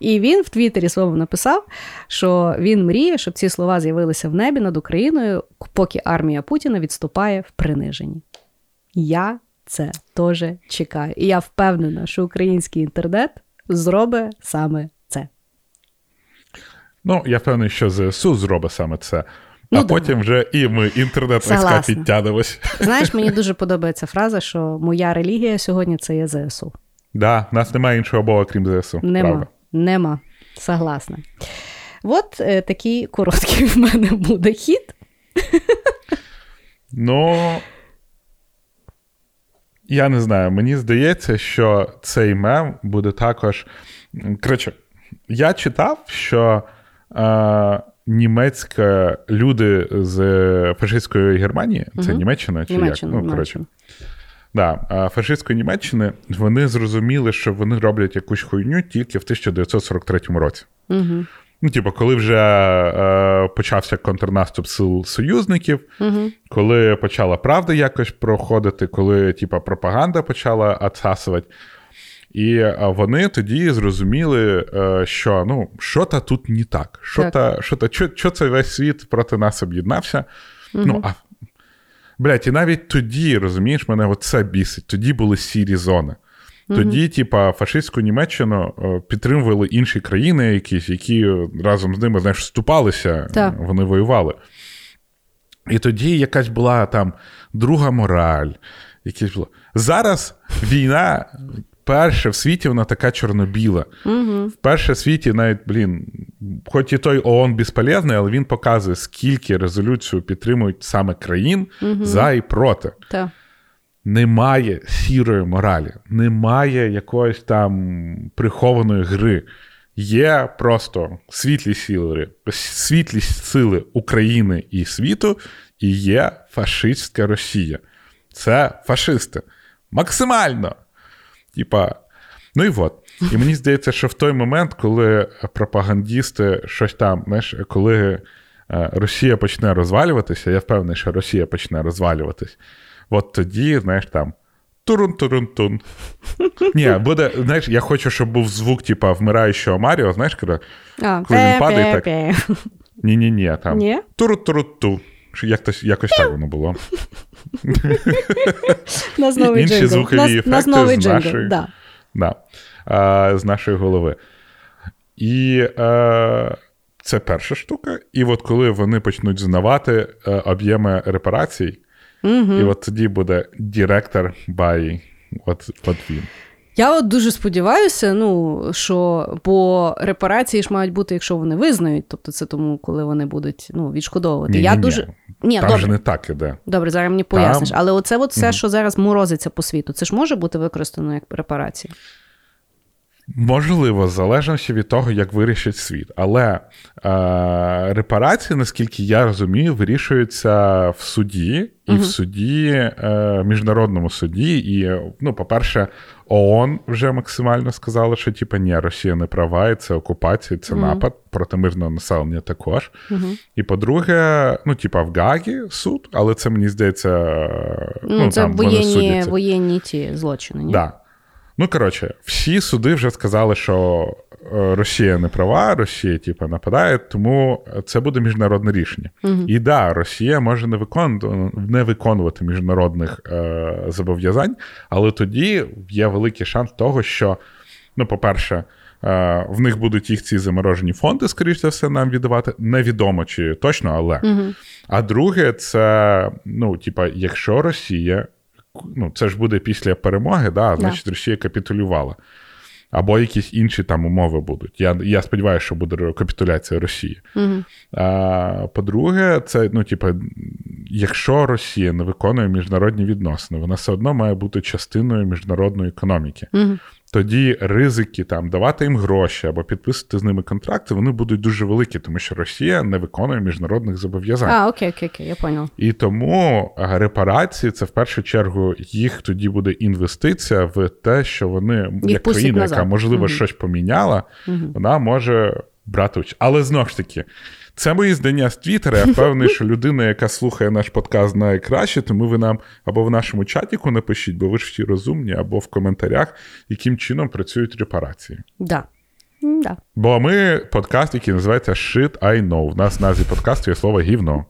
І він в Твіттері своєму написав, що він мріє, щоб ці слова з'явилися в небі над Україною, поки армія Путіна відступає в приниженні. Я це теж чекаю. І я впевнена, що український інтернет зробить саме це. Ну, я впевнений, що ЗСУ зробить саме це. Ну, а да. потім вже і ми інтернет війська Согласна. підтягнемось. Знаєш, мені (laughs) дуже подобається фраза, що моя релігія сьогодні це є ЗСУ. Да, в нас немає іншого Бога, крім ЗСУ. Нема. Правда. Нема. Согласна. От е, такий короткий в мене буде хід. Ну. Я не знаю, мені здається, що цей мем буде також. Коротше, я читав, що е, німецька люди з фашистської Германії, це Мгм. Німеччина чи Німеччина, як? Ну, коротше, Да, фашистської Німеччини вони зрозуміли, що вони роблять якусь хуйню тільки в 1943 році. Угу. Ну, типу, коли вже е, почався контрнаступ сил союзників, Угу. коли почала правда якось проходити, коли типу, пропаганда почала отсасувати. І е, вони тоді зрозуміли, е, що ну, що-то тут не так. Що-то, що-то, що, що це весь світ проти нас об'єднався. Ну, а, блядь, і навіть тоді, розумієш, мене це бісить. Тоді були сірі зони. Тоді, типа, фашистську Німеччину е, підтримували інші країни, якісь, які разом з ними знаєш, вступалися, Так. вони воювали. І тоді якась була там друга мораль. Якісь було. Зараз війна перша в світі, вона така чорно-біла. Угу. Вперше в світі навіть, блін, хоч і той ООН безполезний, але він показує, скільки резолюцію підтримують саме країн за і проти. Так. Немає сірої моралі, немає якоїсь там прихованої гри. Є просто світлі сили, світлі сили України і світу, і є фашистська Росія. Це фашисти. Максимально. Типа, ну і от. І мені здається, що в той момент, коли пропагандісти щось там, знаєш, коли е, Росія почне розвалюватися, я впевнений, що Росія почне розвалюватись, от тоді, знаєш, там. Турун-турун-тун. Ні, буде, знаєш, я хочу, щоб був звук, типа, вмираючого Маріо, знаєш, коли, А, коли він падає, так. Ні-ні-ні, там. Ні? Туру-туру-ту. Як то, якось так воно було. У (laughs) нас новий Інші джингл. звукові ефекти з нашої- Да. Да. А, з нашої голови. І е, це перша штука. І от коли вони почнуть знавати е, об'єми репарацій, Угу. і от тоді буде directed by. От, от він. Я от дуже сподіваюся, ну що бо репарації ж мають бути, якщо вони визнають, тобто це тому, коли вони будуть ну, відшкодовувати. Ні, Я ні. дуже ні, Там добре, же не так іде. добре, зараз мені поясниш. Але оце от все, що зараз морозиться по світу, це ж може бути використано як репарації. Можливо, в залежності від того, як вирішить світ. Але е, репарації, наскільки я розумію, вирішуються в суді, і в суді, е, міжнародному суді. І, ну, по-перше, ООН вже максимально сказали, що типу, ні, Росія не права, і це окупація, це напад проти мирного населення також. І по-друге, ну, типа, в Гагі суд, але це мені здається, Ну, ну, це там воєнні, воєнні ті злочини. Ні? Да. Ну, коротше, всі суди вже сказали, що е, Росія не права, Росія, типу, нападає, тому це буде міжнародне рішення. І да, Росія може не виконувати, не виконувати міжнародних е, зобов'язань, але тоді є великий шанс того, що, ну, по-перше, е, в них будуть їх ці заморожені фонди, скоріш за все, нам віддавати. Невідомо чи точно, але. А друге, це, ну, типа, якщо Росія ну, це ж буде після перемоги, да, значить Росія капітулювала. Або якісь інші там умови будуть. Я я сподіваюся, що буде капітуляція Росії. Угу. А, По-друге, це, ну, типу, якщо Росія не виконує міжнародні відносини, вона все одно має бути частиною міжнародної економіки. Угу. Тоді ризики там давати їм гроші або підписувати з ними контракти, вони будуть дуже великі, тому що Росія не виконує міжнародних зобов'язань. А, окей, окей, окей, я понял. І тому е, репарації це в першу чергу їх тоді буде інвестиція в те, що вони, Їх як країна, назад. яка можливо Мгм. щось поміняла, Мгм. вона може брати участь. Але знову ж таки, це мої здання з Твіттера. Я впевнений, що людина, яка слухає наш подкаст, знає краще, тому ви нам або в нашому чатіку напишіть, бо ви ж всі розумні, або в коментарях, яким чином працюють репарації. Да. Да. Бо ми подкаст, який називається Shit I Know. В нас в назві подкасту є слово гівно.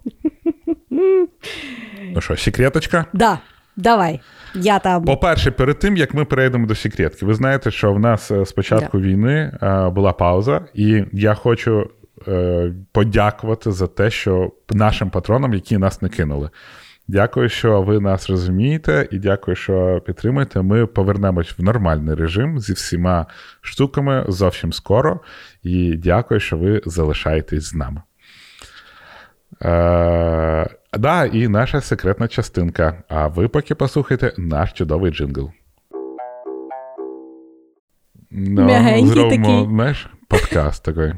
Ну що, секреточка? Да. Давай. Я там. По-перше, перед тим як ми перейдемо до секретки, ви знаєте, що в нас е, з початку війни е, була пауза, і я хочу е, подякувати за те, що нашим патронам, які нас не кинули. Дякую, що ви нас розумієте, і дякую, що підтримуєте. Ми повернемось в нормальний режим зі всіма штуками зовсім скоро. І дякую, що ви залишаєтесь з нами. Е, да, і наша секретна частинка. А ви поки послухайте наш чудовий джингл. Ну, зробимо, такий. знаєш, подкаст такий.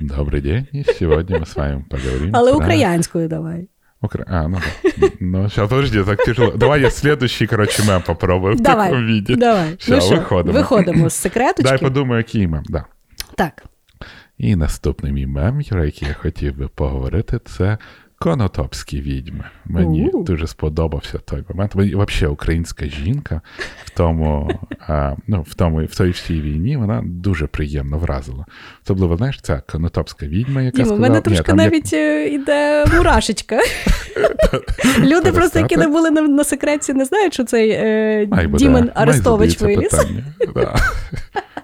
Добрий день, і сьогодні ми з вами поговоримо. Але про- українською давай. Укра... А, ну да. Ну, сейчас, подожди, так тяжело. Давай я следующий, короче, мем попробую в Давай. такому віді. Давай. Все, ну що, виходимо. виходимо з секреточки. Дай подумаю, який мем. Да. Так. І наступний мій мем, про який я хотів би поговорити, це конотопські відьми. Мені У. дуже сподобався той момент. Взагалі, українська жінка в тому, а, (laughs) ну, в тому, в той всій війні вона дуже приємно вразила. Особливо, знаєш, ця конотопська відьма, яка Діма, у мене трошки є- навіть е, іде мурашечка. (laughs) Люди просто, які не були на, на секреті, не знають, що цей е, Дімен Арестович виліз. (laughs)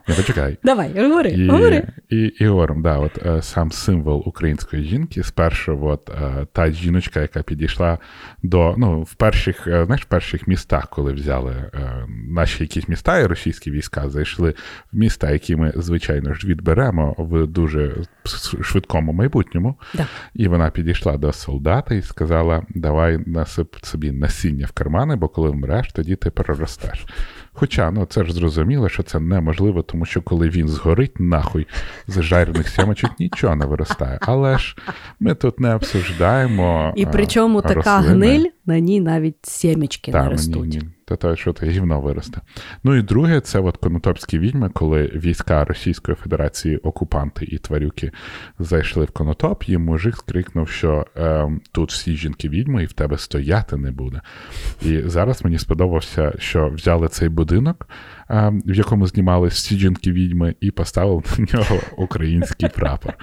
Ні, почекай. Давай, говори, І, говори. і, і говоримо, да, от е, сам символ української жінки. Спершу, от е, та жіночка, яка підійшла до ну, в перших, е, знаєш, в перших містах, коли взяли наші якісь міста і російські війська, зайшли в міста, які ми, звичайно ж, відберемо в дуже швидкому майбутньому. Да. І вона підійшла до солдата і сказала: Давай насип собі насіння в кармани, бо коли вмреш, тоді ти переростеш. Хоча ну це ж зрозуміло, що це неможливо, тому що коли він згорить, нахуй з жарених сімочок нічого не виростає. Але ж ми тут не обсуждаємо. І е, причому така рослини. гниль, на ній навіть сімечки не ростуть. Ні, ні. Та що то гівно виросте. Ну і друге, це от конотопські відьми, коли війська Російської Федерації, окупанти і тварюки зайшли в конотоп, їм мужик скрикнув, що е, тут всі жінки відьми, і в тебе стояти не буде. І зараз мені сподобався, що взяли цей будинок, е, в якому знімались всі жінки відьми, і поставили на нього український прапор.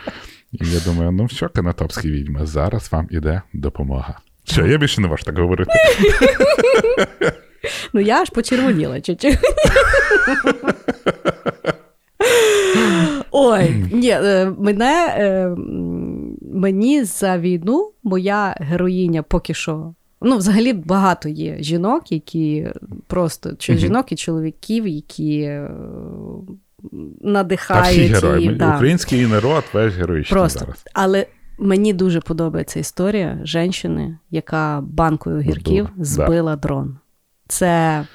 І я думаю, ну все, конотопські відьми, зараз вам іде допомога. Все, я більше не можу так говорити. (laughs) (laughs) Ну я аж почервоніла чуть-чуть. (laughs) Ой, ні, е, мене, е, мені за війну моя героїня поки що. Ну, взагалі багато є жінок, які просто чи жінок і чоловіків, які е, Та всі надихають. герої. і, да. Український народ весь героїчний Просто. зараз. Але мені дуже подобається історія жінки, яка банкою гірків Збила, збила дрон. Це,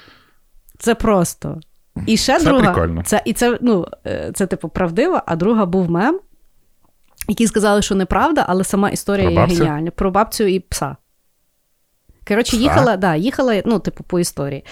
це просто. І ще Це друга, прикольно. Це, і це, ну, е, це, типу, правдиво, а друга був мем, який сказали, що неправда, але сама історія Про є геніальна. Про бабцю і пса. Коротше, їхала, да, їхала, ну, типу, по історії.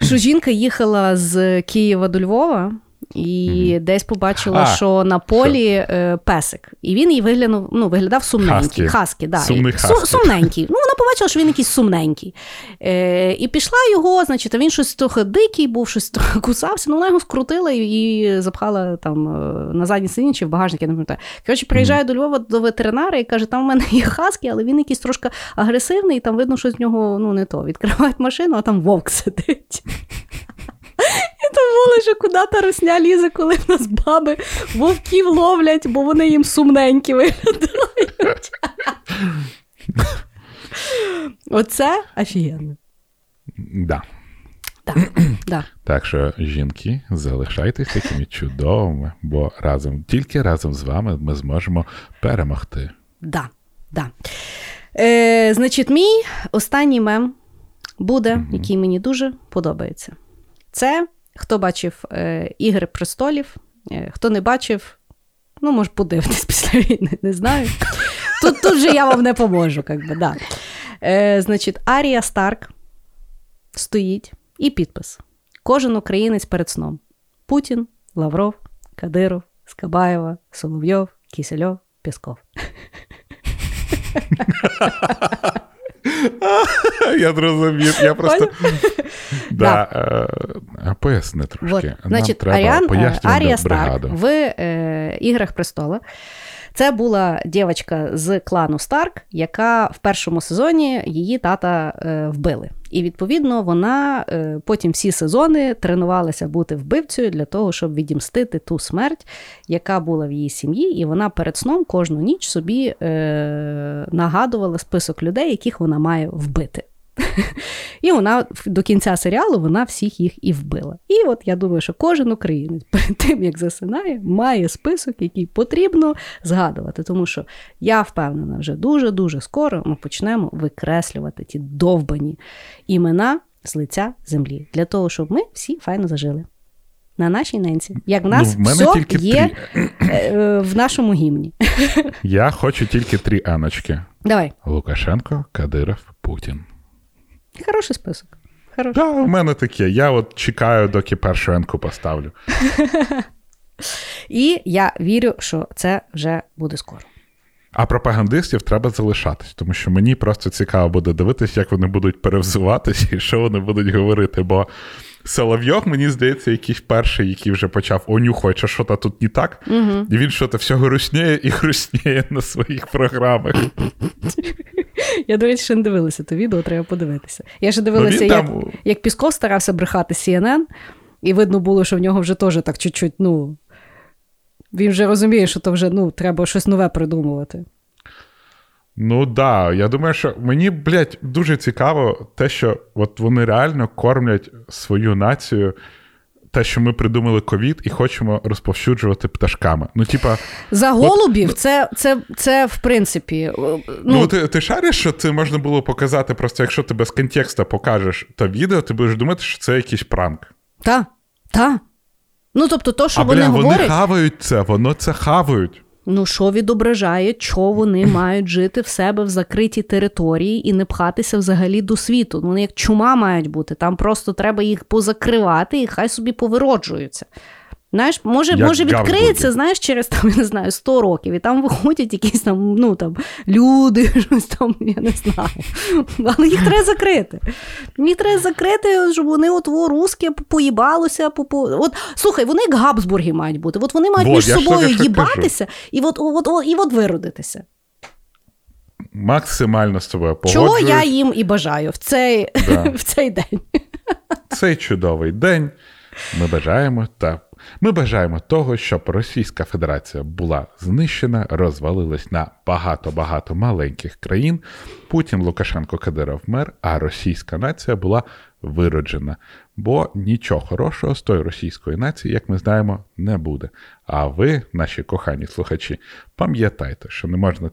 Що жінка їхала з Києва до Львова. І десь побачила, А, що на полі е, песик. І він їй виглянув, ну, виглядав сумненький. Хаскі. Хаскі, да. Сумний хаскі. сумненький. Ну, вона побачила, що він якийсь сумненький. Е, і пішла його, значить, а він щось трохи дикий був, щось трохи кусався. Ну, вона його скрутила і, запхала там е, на задній сидіння чи в багажник, я не пам'ятаю. Коротше, приїжджає до Львова до ветеринара і каже, там в мене (laughs) є хаскі, але він якийсь трошки агресивний, і там видно, що з нього ну, не то. Відкривають машину, а там вовк сидить. Тому лише куди та русня лізе, коли в нас баби вовків ловлять, бо вони їм сумненькі виглядають. Оце офігенно. Да. Так, да. Так що, жінки, залишайтесь такими чудовими, бо разом, тільки разом з вами ми зможемо перемогти. Да, да. Е, значить, мій останній мем буде, який мені дуже подобається. Це Хто бачив е, Ігри престолів, е, хто не бачив, ну, може, подивитись (laughs) після війни, не знаю. Тут тут же я вам не поможу. Как би, да. Е, Значить, Арія Старк стоїть і підпис. Кожен українець перед сном: Путін, Лавров, Кадиров, Скабаєва, Соловйов, Кісельов, Пісков. (laughs) (laughs) Я зрозумів. Я просто. (laughs) Да, е, Поясни трошки. Значить, Аріан, е, Арія Старк в е, Іграх престола. Це була дівчинка з клану Старк, яка в першому сезоні її тата е, вбили. І відповідно вона е, потім всі сезони тренувалася бути вбивцею для того, щоб відімстити ту смерть, яка була в її сім'ї, і вона перед сном кожну ніч собі е, нагадувала список людей, яких вона має вбити. І вона до кінця серіалу вона всіх їх і вбила. І от я думаю, що кожен українець (laughs) перед тим, як засинає, має список, який потрібно згадувати. Тому що я впевнена, вже дуже-дуже скоро ми почнемо викреслювати ті довбані імена з лиця землі, для того, щоб ми всі файно зажили. На нашій ненці. Як в нас Ну, в мене все тільки є е, в нашому гімні. Я хочу тільки три аночки: Давай, Лукашенко, Кадиров, Путін. Хороший список. Хороший. Да, у мене таке. Я от чекаю, доки першу енку поставлю. І я вірю, що це вже буде скоро. А пропагандистів треба залишатись, тому що мені просто цікаво буде дивитися, як вони будуть перевзуватися і що вони будуть говорити. Бо Соловйов, мені здається, якийсь перший, який вже почав онюхати, що що-то тут не так, Угу. і він що-то все грустніє і (laughs) грустніє на своїх програмах. (laughs) (laughs) Я, до речі, ще не дивилася то відео, треба подивитися. Я ще дивилася, як, там- як Пісков старався брехати CNN, і видно було, що в нього вже теж так чуть-чуть, ну. Він вже розуміє, що то вже ну, треба щось нове придумувати. Ну да, я думаю, що мені, блядь, дуже цікаво те, що от вони реально кормлять свою націю. Те, що ми придумали ковід і хочемо розповсюджувати пташками. Ну, типа, За голубів, це, це, це в принципі. е, ну, Ну, ти, ти шариш, що це можна було показати, просто якщо ти без контексту покажеш то відео, ти будеш думати, що це якийсь пранк. Так, та. Ну, тобто, то, що а вони бля, вони говорять, хавають це, воно це хавають. Ну що відображає, що вони (laughs) мають жити в себе в закритій території і не пхатися взагалі до світу. Ну, Вони як чума мають бути. Там просто треба їх позакривати і хай собі повироджуються. Знаєш, може, Як може відкриється, знаєш, через там, я не знаю, 100 років, і там виходять якісь там, ну там люди, (laughs) щось там, я не знаю. Але їх треба закрити. Їх треба закрити, щоб вони от во, русське поїбалося. По, по... От, слухай, вони як Габсбурги мають бути. От вони мають Вот, між собою що їбатися і от, от, от, і от виродитися. Максимально з тобою Чого я їм і бажаю в цей, Да. (laughs) в цей день. цей чудовий день. Ми бажаємо та ми бажаємо того, щоб Російська Федерація була знищена, розвалилась на багато-багато маленьких країн. Путін, Лукашенко, Кадиров мер, а російська нація була вироджена. Бо нічого хорошого з тої російської нації, як ми знаємо, не буде. А ви, наші кохані слухачі, пам'ятайте, що не можна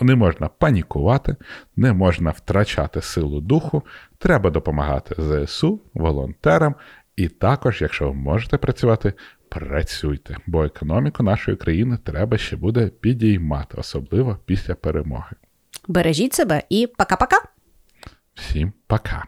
не можна панікувати, не можна втрачати силу духу. Треба допомагати ЗСУ, волонтерам. І також, якщо ви можете працювати, працюйте, бо економіку нашої країни треба ще буде підіймати, особливо після перемоги. Бережіть себе і пока-пока. Всім пока!